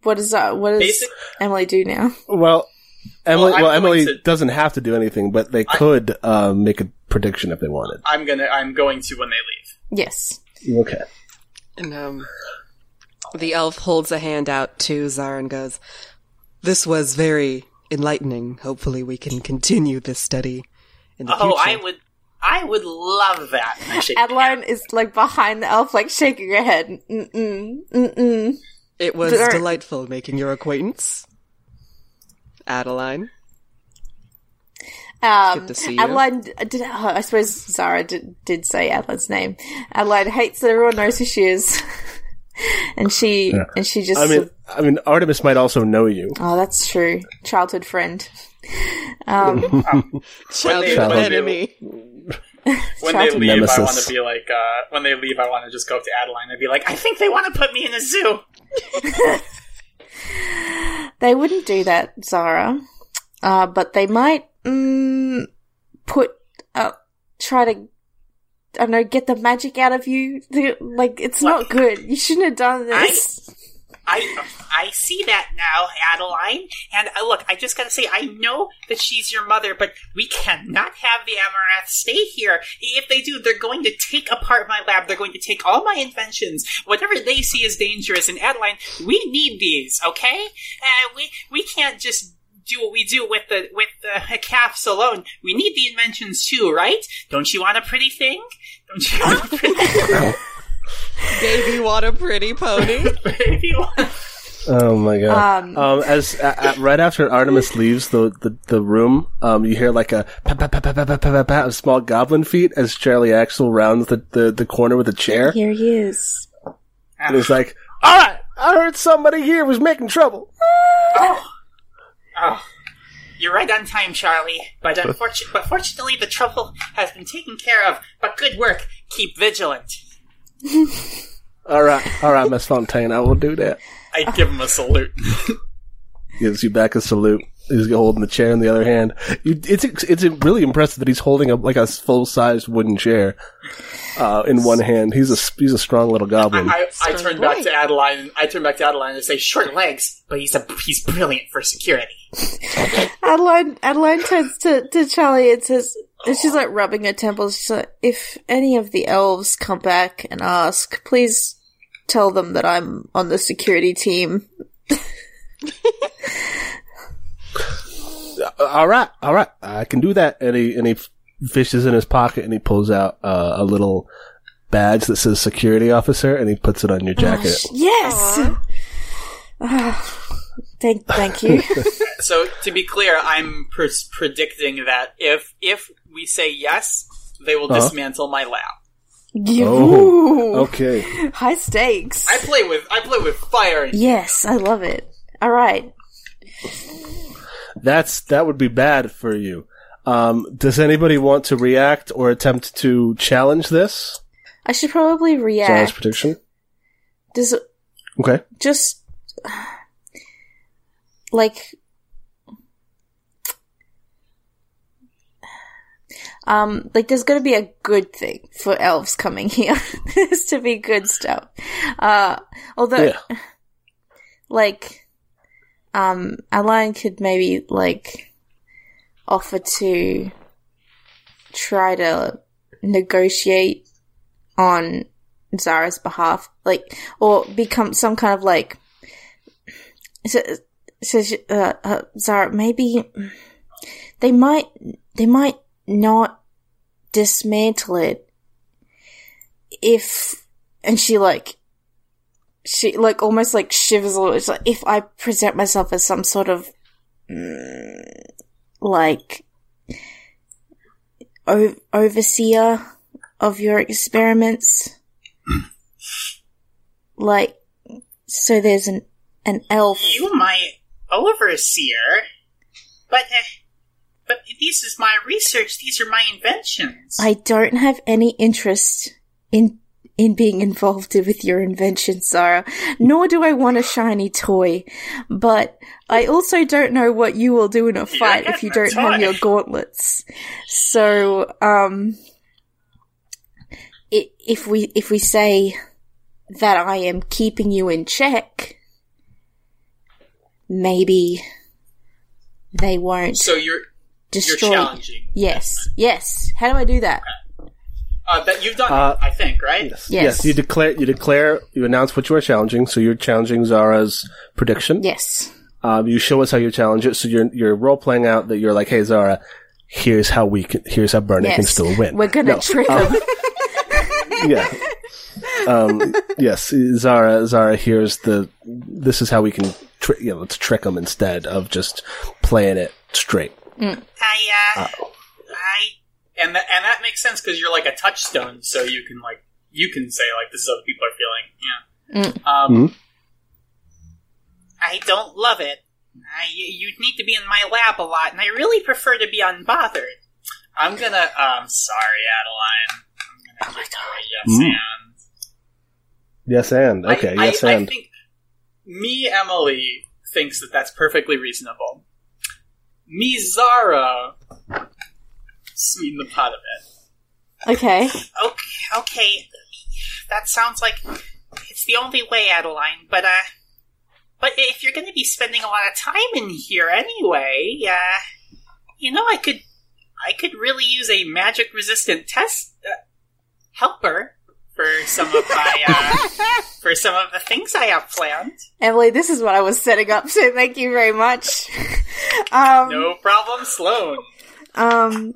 What does that? What does Basic- Emily do now? Well, Emily. Well, Well, Emily to- doesn't have to do anything, but they could uh, make a prediction if they wanted. I'm gonna. I'm going to when they leave. Yes. Okay. And um, the elf holds a hand out to Zara and goes, "This was very enlightening. Hopefully, we can continue this study in the Oh, future." I would. I would love that. And I shake Adeline is like behind the elf, like shaking her head. Mm-mm. Mm-mm. It was There- delightful making your acquaintance, Adeline. Um, Good to see you. Adeline, did, oh, I suppose Zara did, did say Adeline's name. Adeline hates that everyone knows who she is, and she and she just. I mean, I mean, Artemis might also know you. oh, that's true. Childhood friend. Um, Childhood when they- enemy. when they leave, I want to be like. Uh, when they leave, I want to just go up to Adeline and be like, "I think they want to put me in a zoo." they wouldn't do that, Zara, uh, but they might mm, put uh, try to. I don't know, get the magic out of you. The- Like, it's not good. You shouldn't have done this. I I see that now, Adeline. And uh, look, I just gotta say, I know that she's your mother, but we cannot have the Amaranth stay here. If they do, they're going to take apart my lab. They're going to take all my inventions, whatever they see as dangerous. And Adeline, we need these, okay? Uh, we we can't just do what we do with the with the calves alone. We need the inventions too, right? Don't you want a pretty thing? Don't you want a pretty thing? Baby, what a pretty pony. if you? Oh my god! Um, Um, as a, a, right after Artemis leaves the the, the room, um, you hear like a pat pat pat pat pat pat pat pat of small goblin feet as Charlie Axel rounds the, the, the corner with a chair, Here he is. and he's like, "All right, I heard somebody here was making trouble." Oh, you're right on time, Charlie. But unfortunately, but fortunately, the trouble has been taken care of. But good work. Keep vigilant. All right, all right, Miss Fontaine, I will do that. I give him a salute. Gives you back a salute. He's holding the chair in the other hand. It's it's really impressive that he's holding up like a full sized wooden chair uh, in one hand. He's a he's a strong little goblin. I, I Strong turn back to Adeline. I turn back to Adeline and say, Short legs, but he's a he's brilliant for security. Adeline, Adeline turns to, to Charlie and says, and she's like rubbing her temples. She's like, if any of the elves come back and ask, please tell them that I'm on the security team. All right, all right, I can do that. And he and he fishes in his pocket and he pulls out uh, a little badge that says security officer and he puts it on your jacket. Yes! Ah, thank, thank you. So to be clear, I'm pres- predicting that if if we say yes, they will Uh-huh. dismantle my lab. you, Oh, okay. high stakes. I play with I play with fire. And yes, I love it. Alright. That's that would be bad for you. Um, does anybody want to react or attempt to challenge this I should probably challenge react. prediction? Does Okay. just like um like there's gonna be a good thing for elves coming here there's to be good stuff uh although Yeah. like um Aline could maybe like offer to try to negotiate on Zara's behalf, like, or become some kind of like. So, so uh, uh, Zara, maybe they might they might not dismantle it if, and she like she like almost like shivers a little. It's like if I present myself as some sort of mm, like o- overseer of your experiments, like so there's an an elf. You my overseer, but uh, but this is my research. These are my inventions. I don't have any interest in in being involved with your invention, Zara. Nor do I want a shiny toy. But I also don't know what you will do in a fight if you don't a have your gauntlets. So, um, if we if we say that I am keeping you in check, maybe they won't So you're destroy. challenging. Yes, yes. How do I do that? Uh, that you've done, Uh, I think, right? Yes. Yes. You declare. You declare. You announce what you are challenging. So you're challenging Zara's prediction. Yes. Um, you show us how you challenge it. So you're you're role playing out that you're like, hey Zara, here's how we can. Here's how Bernie can still win. We're gonna No. trick Um, them. yeah. Um, yes, Zara. Zara. Here's the. This is how we can. Tri- you know, let's trick them instead of just playing it straight. I uh, I And that and that makes sense because you're like a touchstone, so you can like you can say like this is how people are feeling. Yeah. Um, I don't love it. I, you'd need to be in my lab a lot, and I really prefer to be unbothered. I'm gonna. Um, sorry, Adeline. I'm gonna give Mm. you a yes and. Yes, and okay. I, yes, I, and I think me, Emily, thinks that that's perfectly reasonable. Me, Zara, sweeten the pot a bit. Okay. Okay, okay, that sounds like it's the only way, Adeline. But uh, but if you're going to be spending a lot of time in here anyway, uh, you know, I could, I could really use a magic-resistant test uh, helper for some of my uh, for some of the things I have planned. Emily, this is what I was setting up, so thank you very much. um, No problem, Sloan. um,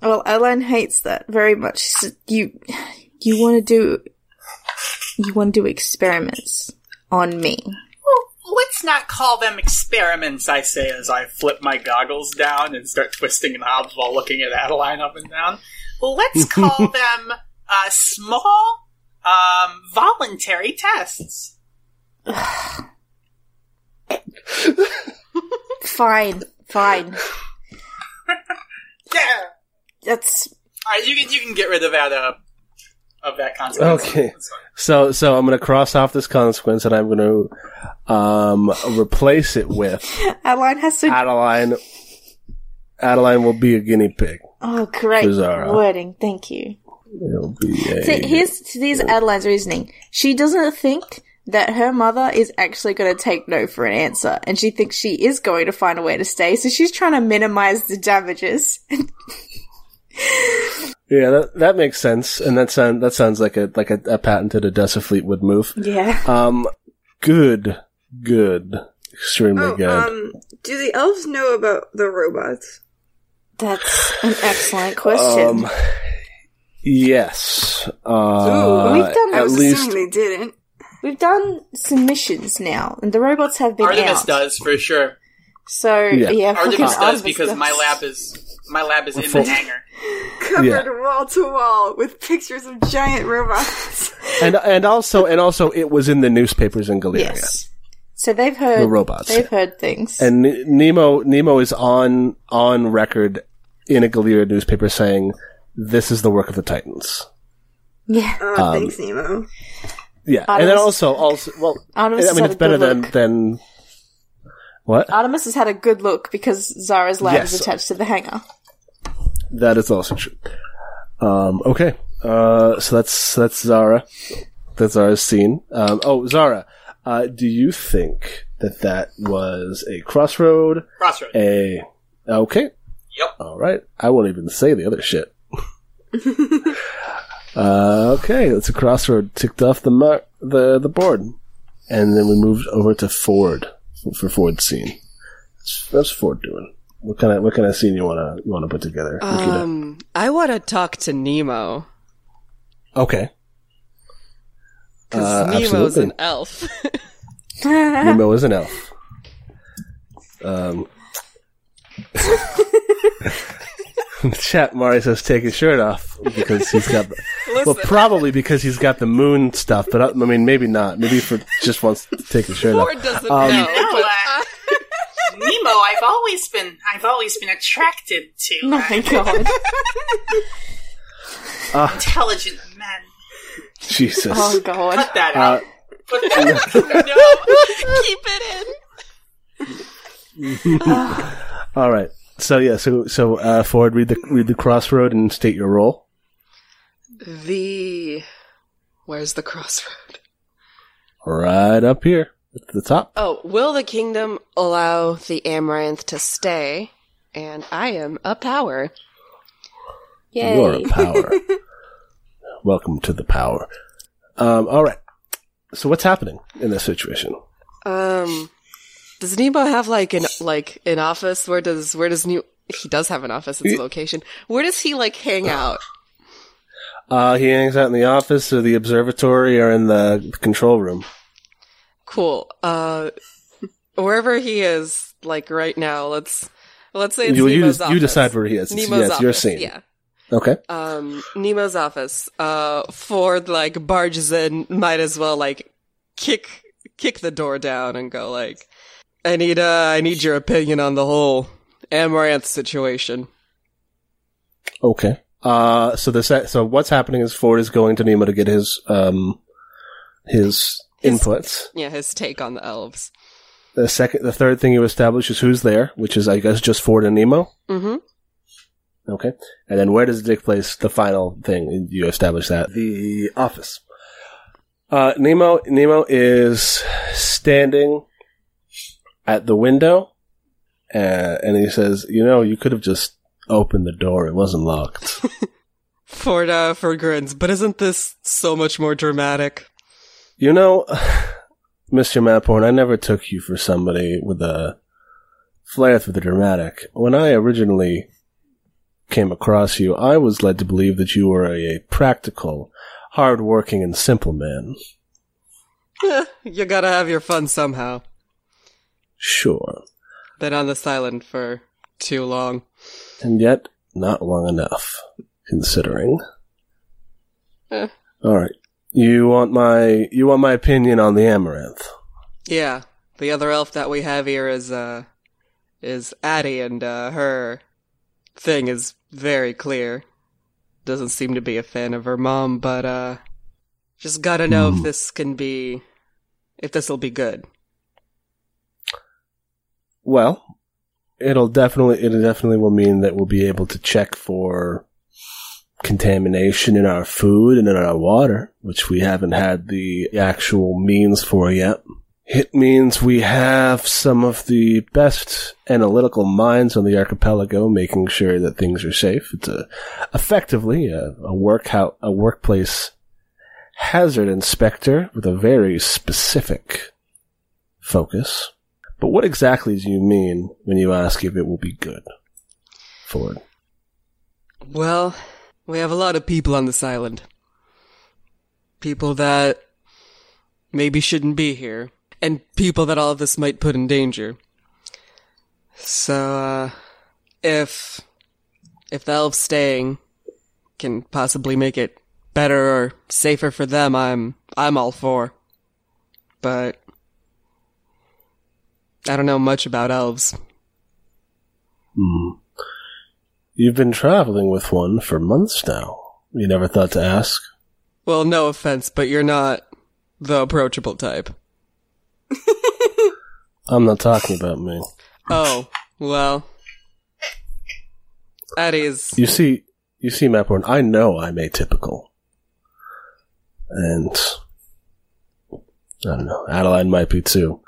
well, Ellen hates that very much. You, you want to do, you want to do experiments on me. Well, let's not call them experiments, I say as I flip my goggles down and start twisting knobs while looking at Adeline up and down. Well, let's call them uh, small, um, voluntary tests. Fine, Fine. Yeah. That's All right, you can you can get rid of that uh of that consequence. Okay. So, so I'm going to cross off this consequence, and I'm going to um, replace it with Adeline has to. Adeline. Adeline will be a guinea pig. oh, great Bizarre. wording. Thank you. It'll be a. See, here's here's Adeline's reasoning. She doesn't think that her mother is actually going to take no for an answer, and she thinks she is going to find a way to stay. So she's trying to minimize the damages. yeah, that that makes sense, and that sound that sounds like a like a, a patented Odessa Fleetwood move. yeah. Um, good, good, extremely Oh, good. um, do the elves know about the robots? That's an excellent question. Um, yes. Uh, We've done- at was least assuming they didn't. We've done some missions now, and the robots have been Artemis out. does for sure. So Yeah. yeah, fucking Artemis does Artemis because does. my lab is my lab is in Full- the hangar. Covered Yeah. wall to wall with pictures of giant robots. and and also and also it was in the newspapers in Galeria. Yes. So they've heard The robots. They've heard things. And N- Nemo Nemo is on on record in a Galeria newspaper saying this is the work of the Titans. yeah. Oh, Um, thanks, Nemo. Yeah, and then also also well, Artemis I mean it's better than look. than what Artemis has had a good look because Zara's lab is attached to the hangar. that is also true. Um, okay, uh, so that's that's Zara. That's Zara's scene. Um, oh, Zara, uh, do you think that that was a crossroad? Crossroad. A okay. Yep. All right. I won't even say the other shit. uh, okay, that's a crossroad ticked off the mar- the the board, and then we moved over to Ford for, for Ford's scene. What's, Ford doing? What kind of what kind of scene you wanna you wanna put together? Um, I want to talk to Nemo okay. because Uh, Nemo's absolutely. an elf. Nemo is an elf. Um. Chat Mari says take his shirt off because he's got the, well Listen, probably because he's got the moon stuff but uh, I mean maybe not maybe for just wants to take his shirt Ford off doesn't Um, know. But uh, Nemo, I've always been, I've always been attracted to Oh uh, my god. intelligent men. Jesus Oh god. Cut that Uh, out. Put that no, keep it in. all right so yeah so so uh, Ford read the read the crossroad and state your role The where's the crossroad? right up here at the top Oh, will the kingdom allow the Amaranth to stay? And I am a power. Yeah. You're a power. Welcome to the power. Um, all right. So what's happening in this situation? Um, does Nemo have like an like an office? Where does where does New he does have an office? It's a location. Where does he like hang out? Uh, he hangs out in the office or the observatory or in the control room. Cool. Uh, wherever he is, like right now, let's let's say it's You, you, you decide where he is. Nemo's it's office. your scene. Yeah. Okay. um Nemo's office. Uh Ford like barges in, might as well like kick kick the door down and go like I need uh I need your opinion on the whole Amaranth situation. Okay. Uh, so this, so what's happening is Ford is going to Nemo to get his, um, his, His- inputs. Yeah, his take on the elves. The second, the third thing you establish is who's there, which is, I guess, just Ford and Nemo. Mm-hmm. Okay. And then where does it take place? The final thing you establish that the office. Uh, Nemo Nemo is standing at the window, uh, and he says, "You know, you could have just opened the door. It wasn't locked." Ford uh Ford grins, but isn't this so much more dramatic? you know, Mister Maphorn, I never took you for somebody with a flair for the dramatic. When I originally came across you, I was led to believe that you were a practical, hard-working, and simple man. Eh, you gotta have your fun somehow. Sure. Been on this island for too long. And yet, not long enough, considering. Eh. Alright. You want my, you want my opinion on the amaranth? Yeah. The other elf that we have here is uh is Addie, and uh, her thing is very clear. Doesn't seem to be a fan of her mom, but uh, just gotta know if this can be, if this will be good. Well, it'll definitely it definitely will mean that we'll be able to check for contamination in our food and in our water, which we haven't had the actual means for yet. It means we have some of the best analytical minds on the archipelago making sure that things are safe. It's a, effectively a, a work how, a workplace hazard inspector with a very specific focus. But what exactly do you mean when you ask if it will be good? Ford. Well, we have a lot of people on this island. People that maybe shouldn't be here. And people that all of this might put in danger. So, uh, if, if the elves staying can possibly make it better or safer for them, I'm, I'm all for. But, I don't know much about elves. Hmm. You've been traveling with one for months now. You never thought to ask? Well, no offense, but you're not the approachable type. I'm not talking about me. Oh, well. That is. You see, you see, Mapborn, I know I'm atypical. And, I don't know, Adeline might be too.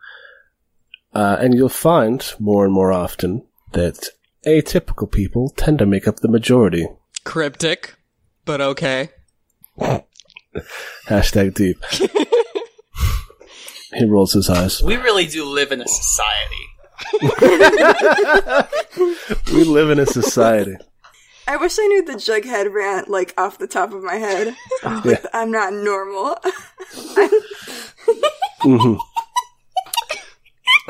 Uh, and you'll find more and more often that atypical people tend to make up the majority. cryptic, but okay. Hashtag deep. he rolls his eyes. We really do live in a society. We live in a society. I wish I knew the Jughead rant like off the top of my head. Like, I'm not normal. hmm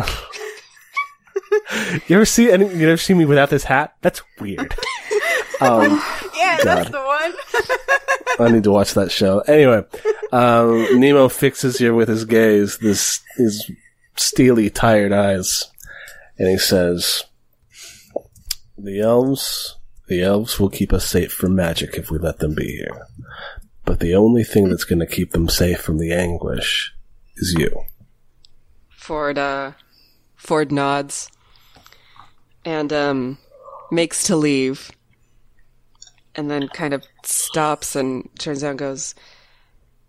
you ever see any? You ever see me without this hat? That's weird. Um, yeah, that's the one. I need to watch that show. Anyway, um, Nemo fixes you with his gaze, this his steely, tired eyes, and he says, "The elves, the elves will keep us safe from magic if we let them be here. But the only thing that's going to keep them safe from the anguish is you." Ford, uh, Ford nods and, um, makes to leave. And then kind of stops and turns around and goes,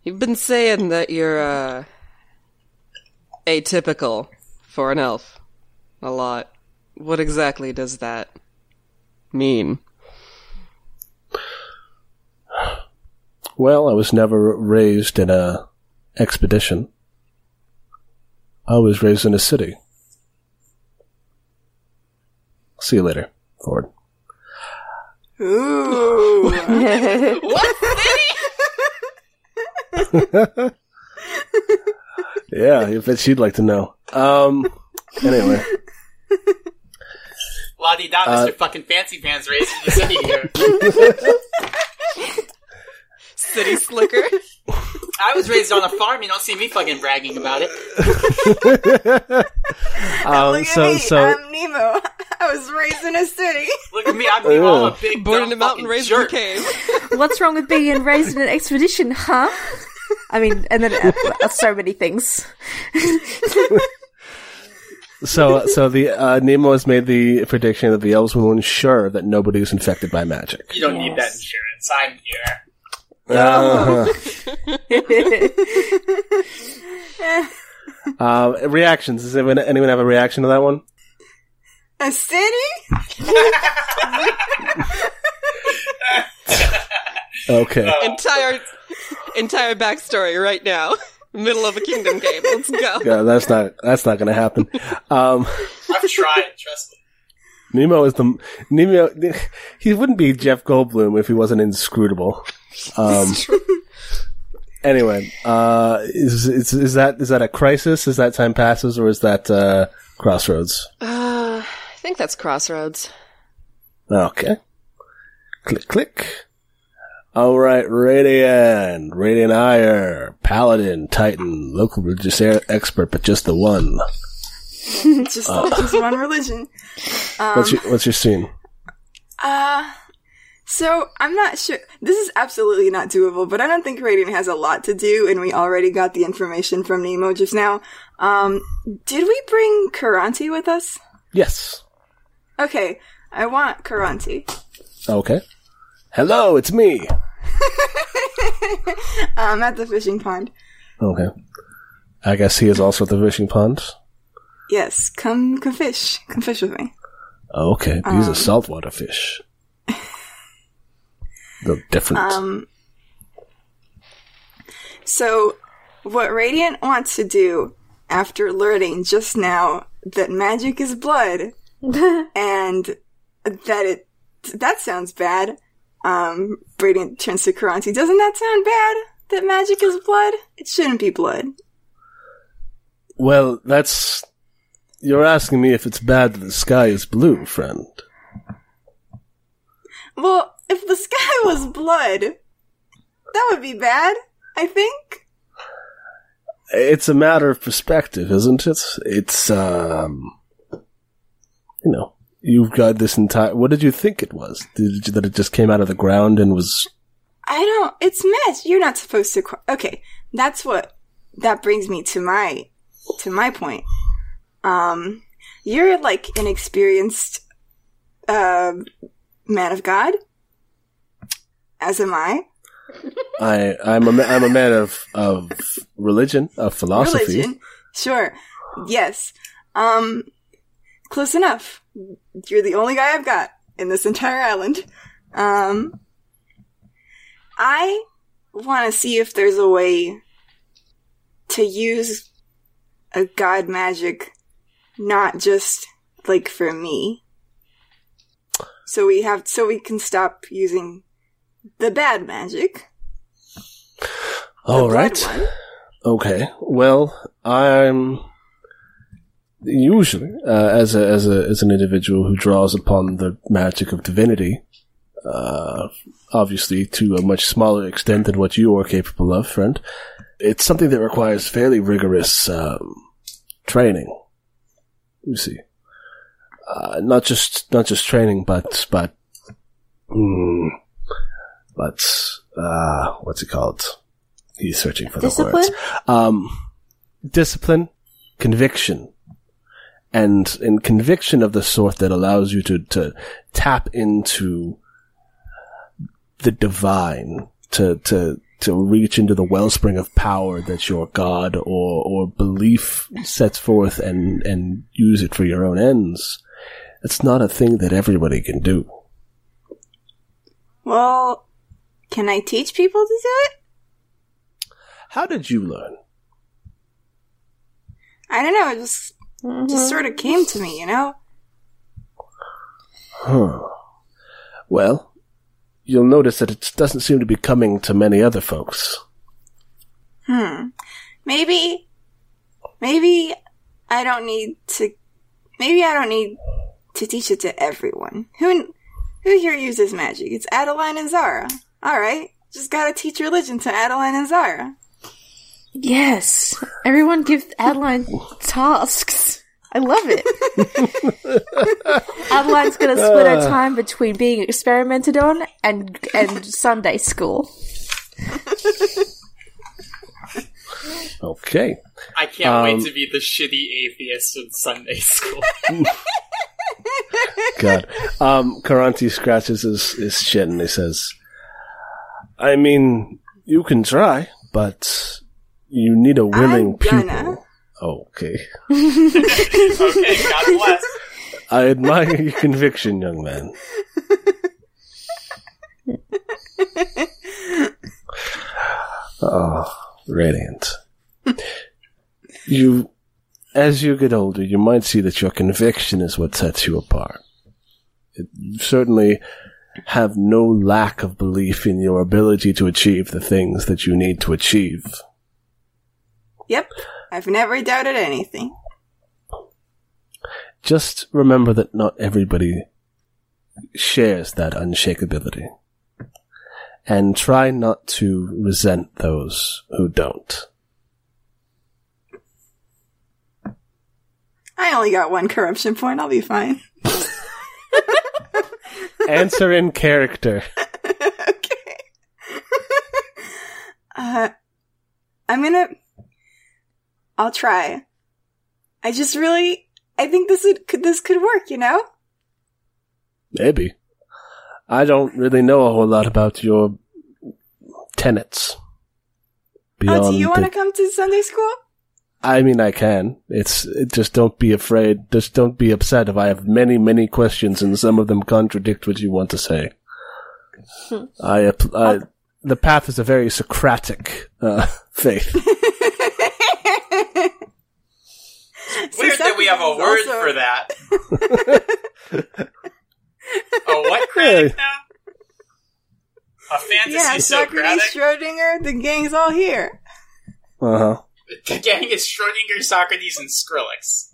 You've been saying that you're, uh, atypical for an elf. A lot. What exactly does that mean? Well, I was never raised in a expedition. I was raised in a city. See you later, Ford. Ooh. what? Yeah, I bet she'd like to know. Um, anyway, La di da, Uh, Mr. fucking Fancy Pants raising the city here. City slicker? I was raised on a farm. You don't see me fucking bragging about it. um, Look at so me. so I'm Nemo. I was raised in a city. Look at me. I'm Nemo. I'm a big Born in a mountain, fucking raised in a cave. What's wrong with being raised in an expedition, huh? I mean, and then uh, uh, so many things. so so the uh, Nemo has made the prediction that the elves will ensure that nobody is infected by magic. You don't need that insurance. I'm here. Uh-huh. Uh, reactions. Does anyone, anyone have a reaction to that one? A city? Okay. entire entire backstory right now. Middle of a kingdom game. Let's go. Yeah, that's not that's not going to happen. Um, I've tried. Trust me. Nemo is the Nemo. He wouldn't be Jeff Goldblum if he wasn't inscrutable. Um, anyway, uh, is, is is that is that a crisis? Is that time passes, or is that uh, crossroads? Uh, I think that's Crossroads. Okay. Click click. All right, Radian, Radian Ire, Paladin, Titan, local religious expert, but just the one. just, just one religion. what's your What's your scene? Uh, so I'm not sure. This is absolutely not doable, but I don't think Radiant has a lot to do, and we already got the information from Nemo just now. Um, did we bring Karanti with us? Yes. Okay, I want Karanti. Okay. Hello, it's me. I'm at the fishing pond. Okay. I guess he is also at the fishing pond. Yes, come, come fish. Come fish with me. Okay, these are saltwater fish. They're different. Um, so, what Radiant wants to do after learning just now that magic is blood and that it that sounds bad. Um, Radiant turns to Karanti. Doesn't that sound bad? That magic is blood? It shouldn't be blood. well, that's. You're asking me if it's bad that the sky is blue, friend. Well, if the sky was blood, that would be bad. I think. It's a matter of perspective, isn't it? It's, um. You know, you've got this entire. What did you think it was? Did you, that it just came out of the ground and was. I don't. It's magic. You're not supposed to. qu- Okay, that's what. That brings me to my to my point. Um, you're like an experienced uh, man of God, as am I. I, I'm a, I'm a man of, of religion, of philosophy. Religion, sure, yes. Um, close enough. You're the only guy I've got in this entire island. Um, I want to see if there's a way to use a god magic, not just like for me. So we have, so we can stop using the bad magic. All right. Okay. Well, I'm usually uh, as a as a as an individual who draws upon the magic of divinity, uh, obviously to a much smaller extent than what you are capable of, friend. It's something that requires fairly rigorous um, training. You see, uh, not just not just training, but but mm, but uh, what's it called? He's searching for the words. Um, discipline, conviction, and in conviction of the sort that allows you to, to tap into the divine, to, to, to reach into the wellspring of power that your God or, or belief sets forth and, and use it for your own ends. It's not a thing that everybody can do. Well, can I teach people to do it? How did you learn? I don't know. It just just sort of came to me, you know. Huh. Well, you'll notice that it doesn't seem to be coming to many other folks. Hmm. Maybe, maybe I don't need to. Maybe I don't need to teach it to everyone. Who who here uses magic? It's Adeline and Zara. All right, just gotta teach religion to Adeline and Zara. Yes. Everyone give Adeline tasks. I love it. Adeline's gonna split her time between being experimented on and and Sunday school. Okay. I can't Um, wait to be the shitty atheist in Sunday school. God. Um, Karanti scratches his, his chin and he says, I mean, you can try, but you need a willing I'm gonna. pupil. Okay. okay, God bless. I admire your conviction, young man. oh, radiant. You, as you get older, you might see that your conviction is what sets you apart. It, you certainly have no lack of belief in your ability to achieve the things that you need to achieve. Yep, I've never doubted anything. Just remember that not everybody shares that unshakability. And try not to resent those who don't. I only got one corruption point. I'll be fine. Answer in character. okay. uh, I'm gonna. I'll try. I just really, I think this would could this could work. You know. Maybe. I don't really know a whole lot about your tenets. oh, do you want to come to Sunday school? I mean, I can. It's it just don't be afraid. Just don't be upset if I have many, many questions and some of them contradict what you want to say. I, app- I the path is a very Socratic uh, faith. Weird that we have a word for that. a what critic now? A fantasy Yeah, Socrates, Socratic? Schrodinger, the gang's all here. Uh huh. The gang is Schrodinger, Socrates, and Skrillex.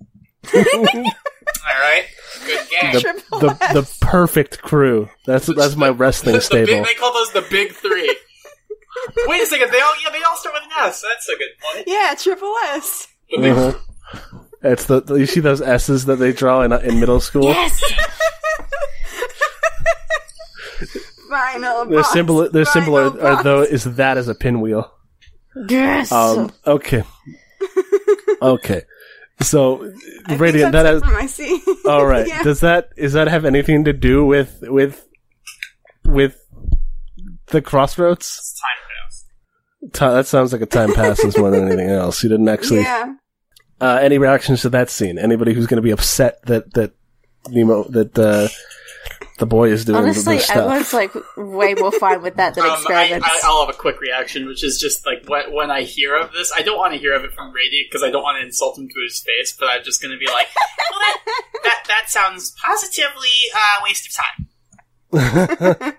Alright? Good gang. The, Triple the S. the perfect crew. That's that's my wrestling The big, stable. they call those the big three. Wait a second, they all yeah, they all start with an S. That's a good point. Yeah, Triple S. The big- Mhm. It's the you see those S's that they draw in in middle school. Yes! Final Their boss, symbol their symbol are, final are though is that as a pinwheel. Yes! Um. Okay. Okay. So, I radiant. That that's has. it for my scene. All right. Yeah. Does that is that have anything to do with with with the crossroads? It's time pass. Ti- that sounds like a time passes more than anything else. You didn't actually. yeah. Uh, any reactions to that scene? Anybody who's going to be upset that that Nemo that uh, the boy is doing Honestly, the stuff? everyone's like way more fine with that than Um, I, experiments. I, I'll have a quick reaction, which is just like when, when I hear of this, I don't want to hear of it from Radiant because I don't want to insult him to his face, but I'm just going to be like, well, that, that, that sounds positively uh, waste of time.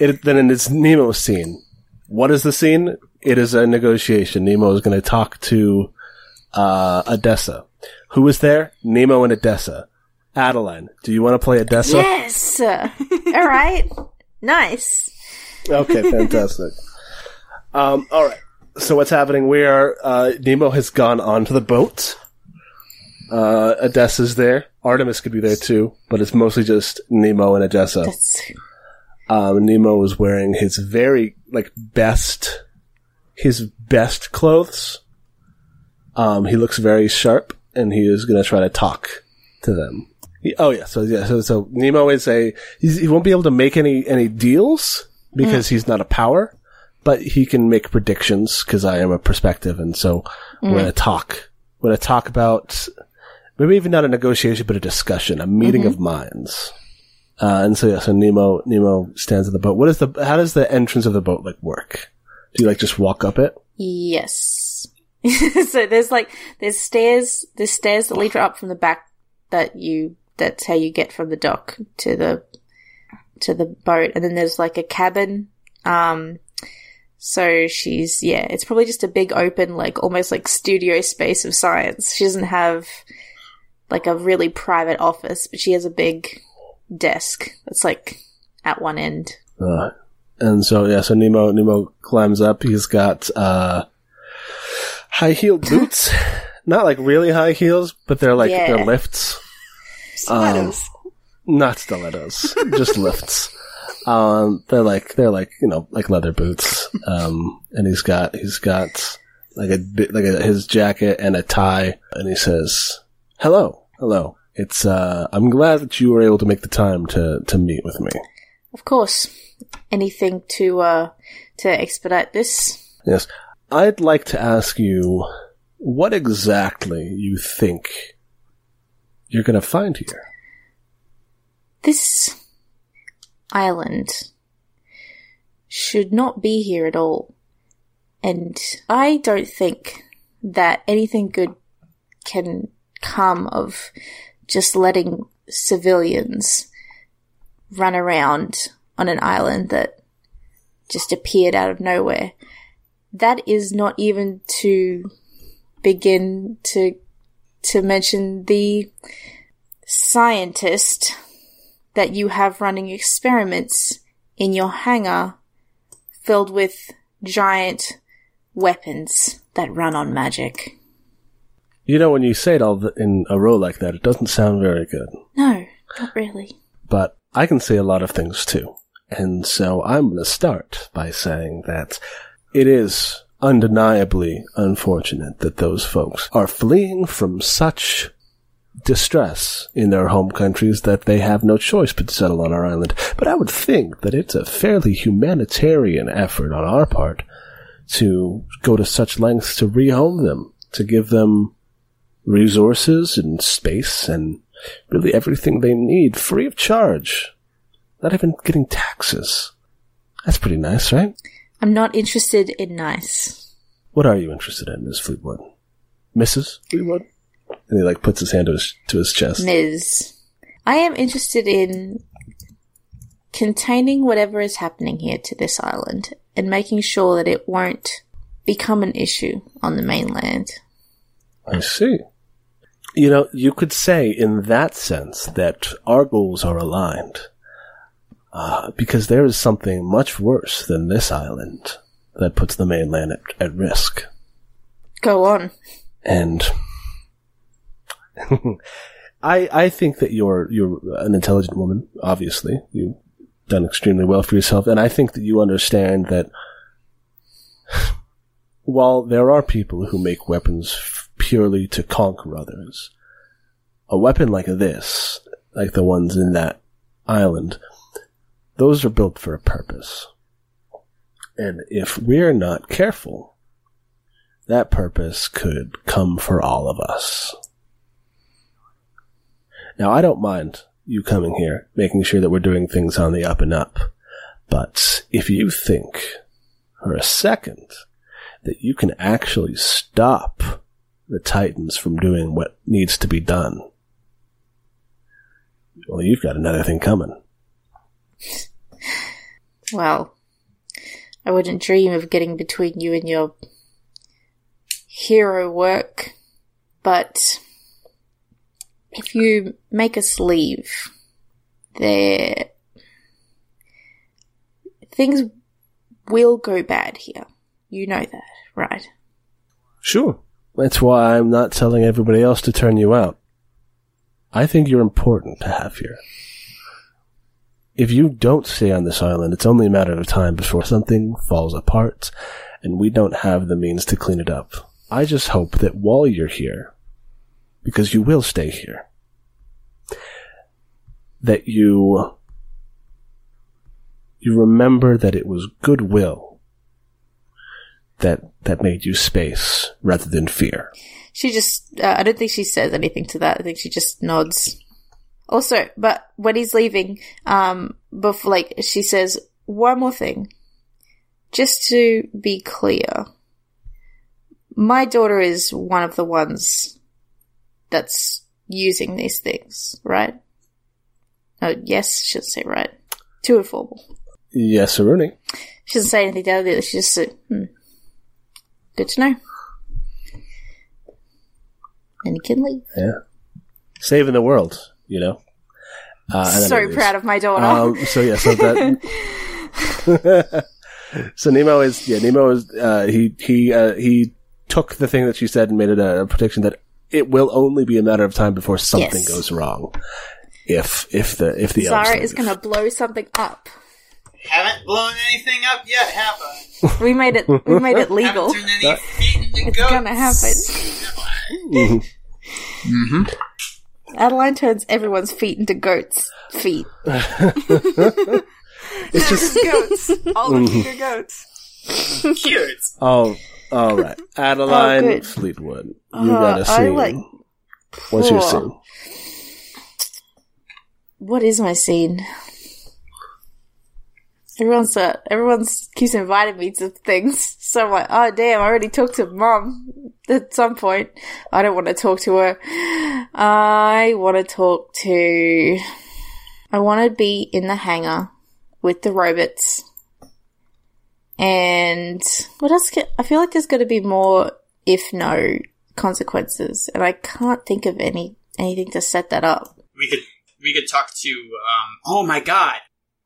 it, then in this Nemo scene, what is the scene? It is a negotiation. Nemo is going to talk to uh, Odessa. Who is there? Nemo and Odessa. Adeline, do you want to play Odessa? yes! All right. Nice. Okay, fantastic. um, all right. So what's happening? We are uh, Nemo has gone onto the boat. Uh, Odessa's there. Artemis could be there too, but it's mostly just Nemo and Odessa. That's Um, Nemo is wearing his very like best, his best clothes. Um, he looks very sharp, and he is going to try to talk to them. Oh yeah, so yeah, so, so Nemo is a he won't be able to make any any deals because he's not a power, but he can make predictions because I am a perspective, and so we're going to talk. We're to talk about maybe even not a negotiation, but a discussion, a meeting of minds. Uh, and so yeah, so Nemo Nemo stands in the boat. What is the how does the entrance of the boat like work? Do you like just walk up it? Yes. so there's like there's stairs there's stairs that lead you up from the back that you that's how you get from the dock to the to the boat. And then there's like a cabin. Um so she's yeah it's probably just a big open like almost like studio space of science. She doesn't have like a really private office but she has a big desk that's like at one end. Uh, and so yeah, so Nemo Nemo climbs up. He's got uh, high heeled boots, not like really high heels, but they're like Yeah. they're lifts, Stilettos. not stilettos, just lifts. Um, they're like they're like you know like leather boots. Um, and he's got he's got like a like a, his jacket and a tie, and he says, "Hello, hello. It's uh, I'm glad that you were able to make the time to to meet with me." Of course. Anything to uh to expedite this? Yes. I'd like to ask you what exactly you think you're going to find here. This island should not be here at all. And I don't think that anything good can come of just letting civilians run around on an island that just appeared out of nowhere. That is not even to begin to to mention the scientist that you have running experiments in your hangar filled with giant weapons that run on magic. You know, when you say it all in a row like that, it doesn't sound very good. No, not really. But I can say a lot of things too. And so I'm going to start by saying that it is undeniably unfortunate that those folks are fleeing from such distress in their home countries that they have no choice but to settle on our island. But I would think that it's a fairly humanitarian effort on our part to go to such lengths to rehome them, to give them resources and space and really everything they need free of charge. Not even getting taxes. That's pretty nice, right? I'm not interested in nice. What are you interested in, Miss Fleetwood? Mrs. Fleetwood? And he like puts his hand to his, to his chest. Ms. I am interested in containing whatever is happening here to this island and making sure that it won't become an issue on the mainland. I see. You know, you could say in that sense that our goals are aligned. Uh, because there is something much worse than this island that puts the mainland at, at risk. Go on. And I I think that you're you're an intelligent woman. Obviously, you've done extremely well for yourself, and I think that you understand that while there are people who make weapons purely to conquer others, a weapon like this, like the ones in that island, those are built for a purpose. And if we're not careful, that purpose could come for all of us. Now, I don't mind you coming here, making sure that we're doing things on the up and up. But if you think for a second that you can actually stop the Titans from doing what needs to be done, well, you've got another thing coming. Well, I wouldn't dream of getting between you and your hero work, but if you make us leave, there things will go bad here. You know that, right? Sure. That's why I'm not telling everybody else to turn you out. I think you're important to have here. If you don't stay on this island, it's only a matter of time before something falls apart and we don't have the means to clean it up. I just hope that while you're here, because you will stay here, that you you remember that it was goodwill that that made you space rather than fear. She just, uh, I don't think she says anything to that. I think she just nods. Also, but when he's leaving, um, before, like, she says, one more thing. Just to be clear, my daughter is one of the ones that's using these things, right? Oh, yes, she shouldn't say right. Too informal. Yes, Aruni. She doesn't say anything down there. She just said, hmm. Good to know. And he can leave. Yeah. Saving the world, you know. Uh, and so it is. proud of my daughter. Um, so yeah, so that. so Nemo is yeah Nemo is uh, he he uh, he took the thing that she said and made it a, a prediction that it will only be a matter of time before something Yes. goes wrong. If if the if the elves Zara is going to blow something up. Haven't blown anything up yet, have I? We made it. We made it legal. Turned any feet into It's goats. gonna happen. Mhm. Adeline turns everyone's feet into goats' feet. It's just goats. All the cuter goats. Cute. oh all right, Adeline Oh. Fleetwood. You Uh, got a I scene. like- What's your scene? What is my scene? Everyone's uh, everyone's keeps inviting me to things, so I'm like, oh damn! I already talked to mom at some point. I don't want to talk to her. I want to talk to. I want to be in the hangar with the robots. And what else? Can, I feel like there's got to be more if no consequences, and I can't think of any anything to set that up. We could we could talk to um oh my god.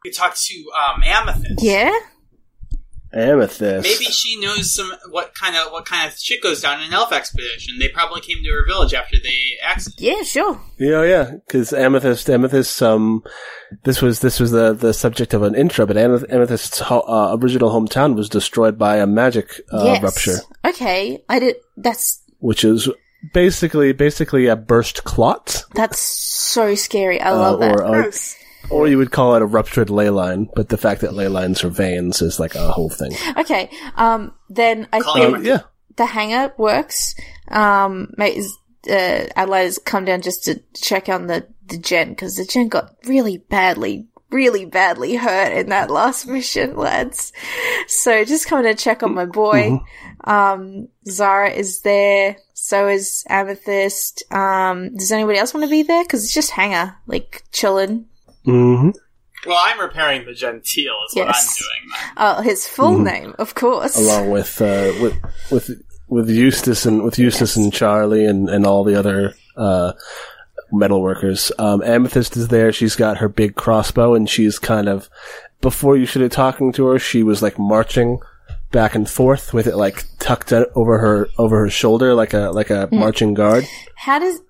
We could talk to um Amethyst. Yeah. Amethyst. Maybe she knows some what kind of what kind of shit goes down in an elf expedition. They probably came to her village after the accident. Yeah, sure. Yeah, yeah, because Amethyst, Amethyst, um, this was this was the the subject of an intro, but Amethyst's ho- uh, original hometown was destroyed by a magic uh, yes. rupture, Okay, I did. That's which is basically basically a burst clot, that's so scary. I uh, love that. or a, Gross. Or you would call it a ruptured ley line. But the fact that ley lines are veins is like a whole thing. Okay, um, then I Calling think Um, yeah, the hangar works. Um, mate, is, uh, Adelaide has come down just to check on the, the gen, because the gen got really badly, really badly hurt in that last mission, lads. So just coming to check on my boy. Um, Zara is there. So is Amethyst. Um, does anybody else want to be there? Cause it's just hangar, like chilling. Hmm Well, I'm repairing the genteel is what I'm doing. Then. Oh, his full name, of course. along with uh, with with with Eustace and with Eustace and Charlie and and all the other uh, metal workers. Um, Amethyst is there. She's got her big crossbow, and she's kind of before you started talking to her, she was like marching back and forth with it like tucked over her over her shoulder like a like a marching guard. How does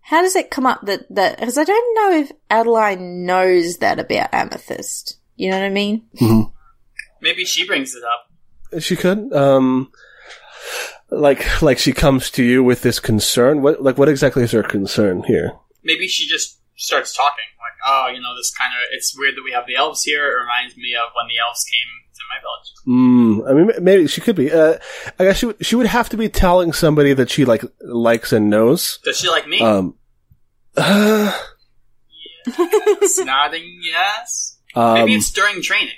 how does it come up that that because I don't know if Adeline knows that about Amethyst. You know what I mean? Maybe she brings it up. She could. Um, like like she comes to you with this concern. What like what exactly is her concern here? Maybe she just starts talking like, "Oh, you know, this kind of it's weird that we have the elves here. It reminds me of when the elves came to my village." Mm, I mean, maybe she could be. Uh, I guess she would, she would have to be telling somebody that she like likes and knows. Does she like me? Um, uh, It's nodding yes. um, Maybe it's during training.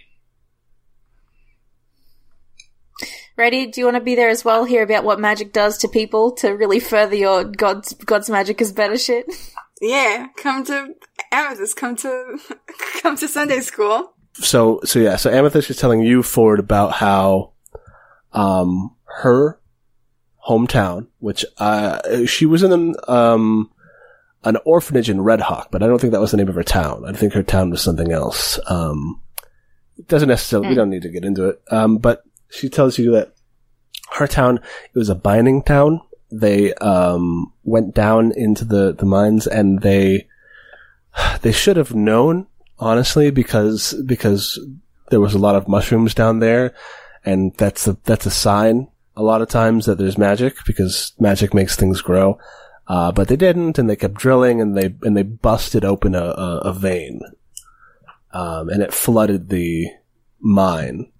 Ready? Do you want to be there as well? Hear about what magic does to people to really further your God's God's magic is better shit. Yeah, come to Amethyst. Come to come to Sunday school. So so yeah. So Amethyst is telling you Ford about how, um, her hometown, which uh, she was in an um an orphanage in Red Hawk, but I don't think that was the name of her town. I think her town was something else. Um, it doesn't necessarily. We don't need to get into it. Um, but she tells you that her town it was a mining town. They um went down into the the mines and they they should have known honestly because because there was a lot of mushrooms down there and that's a that's a sign a lot of times that there's magic because magic makes things grow. Uh, but they didn't and they kept drilling and they and they busted open a, a, a vein. Um, and it flooded the mine.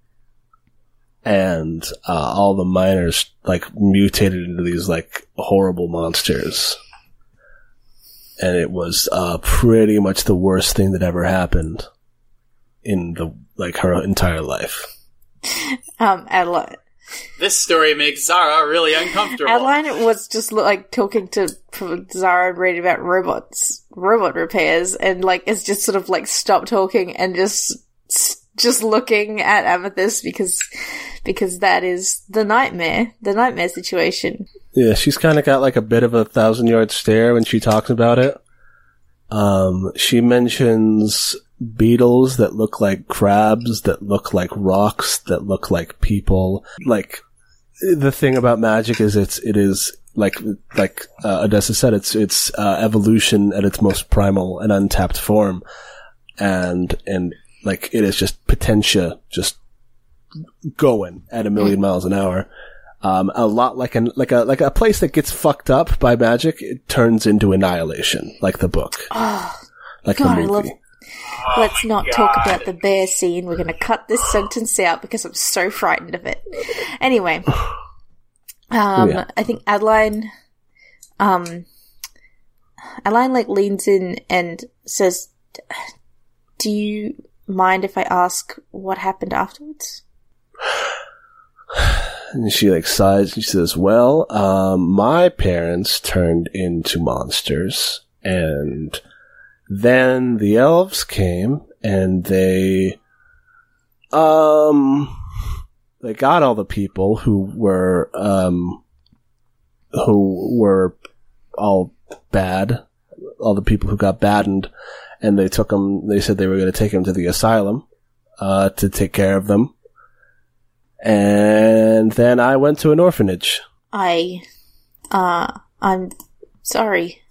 And uh, all the miners like mutated into these like horrible monsters and it was uh, pretty much the worst thing that ever happened in the like her entire life. Um, Adeline. This story makes Zara really uncomfortable. Adeline was just like talking to Zara and reading about robots, robot repairs, and like it's just sort of like stopped talking and just just looking at Amethyst because because that is the nightmare, the nightmare situation. Yeah, she's kind of got like a bit of a thousand yard stare when she talks about it. Um, she mentions beetles that look like crabs, that look like rocks, that look like people. Like the thing about magic is it's it is like like uh, Odessa said, it's it's uh, evolution at its most primal and untapped form, and and like it is just potentia, just going at a million miles an hour. Um, a lot like an like a like a place that gets fucked up by magic, it turns into annihilation, like the book, like God, the I movie. love- Let's not talk about the bear scene. We're going to cut this sentence out because I'm so frightened of it. Anyway, um, Yeah. I think Adeline, um, Adeline like leans in and says, "Do you mind if I ask what happened afterwards?" And she like sighs and she says, Well, um, my parents turned into monsters and then the elves came and they, um, they got all the people who were, um, who were all bad, all the people who got baddened, and they took them, they said they were going to take them to the asylum, uh, to take care of them And then I went to an orphanage. I, uh, I'm sorry.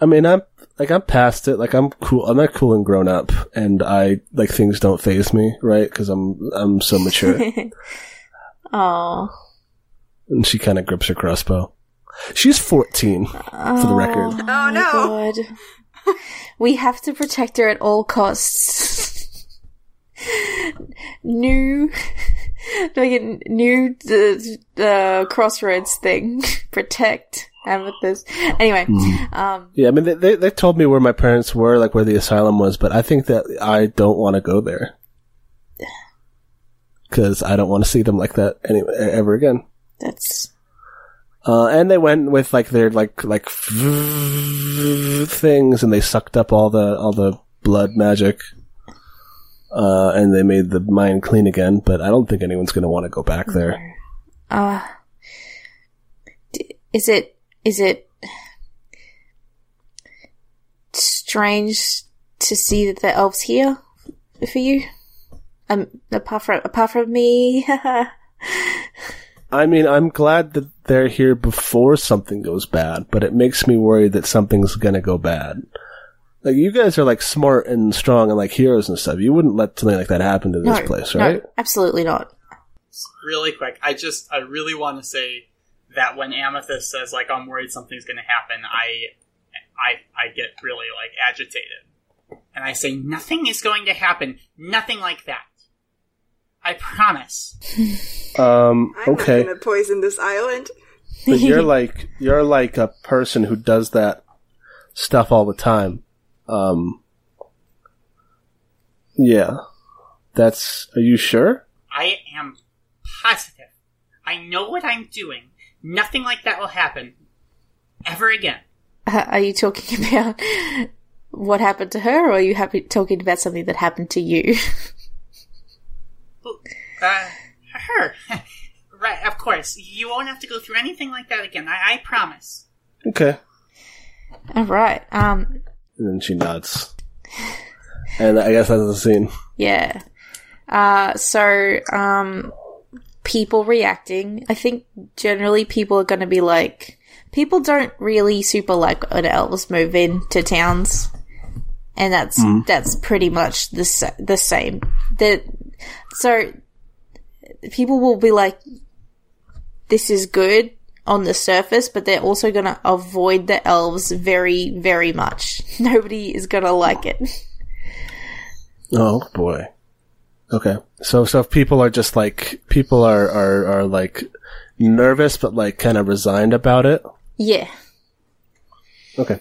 I mean, I'm like I'm past it. Like I'm cool. I'm not cool and grown up, and I like things don't phase me, right? Because I'm I'm so mature. Oh, and she kind of grips her crossbow. She's 14, for the record. Oh, no. God. We have to protect her at all costs. new, like a new uh, uh, crossroads thing. protect amethyst. Anyway, um, Yeah, I mean, they, they they told me where my parents were, like where the asylum was, but I think that I don't want to go there because I don't want to see them like that any ever again. that's Uh, and they went with like their like like things, and they sucked up all the all the blood magic. Uh, and they made the mine clean again, but I don't think anyone's going to want to go back there. Uh, is it is it strange to see that the elves here for you? Um, apart from apart from me, I mean, I'm glad that they're here before something goes bad, but it makes me worried that something's gonna go bad. Like, you guys are like smart and strong and like heroes and stuff. You wouldn't let something like that happen to this no, place, right? no, absolutely not. really quick, I just I really want to say that when Amethyst says like I'm worried something's going to happen, I I I get really like agitated, and I say nothing is going to happen, nothing like that. I promise. Um, okay. I'm okay. not gonna poison this island. but you're like, you're like a person who does that stuff all the time. Um, yeah. That's, are you sure? I am positive. I know what I'm doing. Nothing like that will happen ever again. Uh, are you talking about what happened to her, or are you happy talking about something that happened to you? Uh, her. right, of course. You won't have to go through anything like that again. I, I promise. Okay. All right. Um. And then she nods. And I guess that's the scene. Yeah. Uh. So. Um. People reacting. I think generally people are going to be like. People don't really super like when elves move into towns, and that's that's pretty much the sa- the same. The so people will be like, "This is good." On the surface, but they're also gonna avoid the elves very, very much. Nobody is gonna like it. Oh boy. Okay. So, so if people are just like, people are, are, are like nervous, but like kind of resigned about it. Yeah. Okay.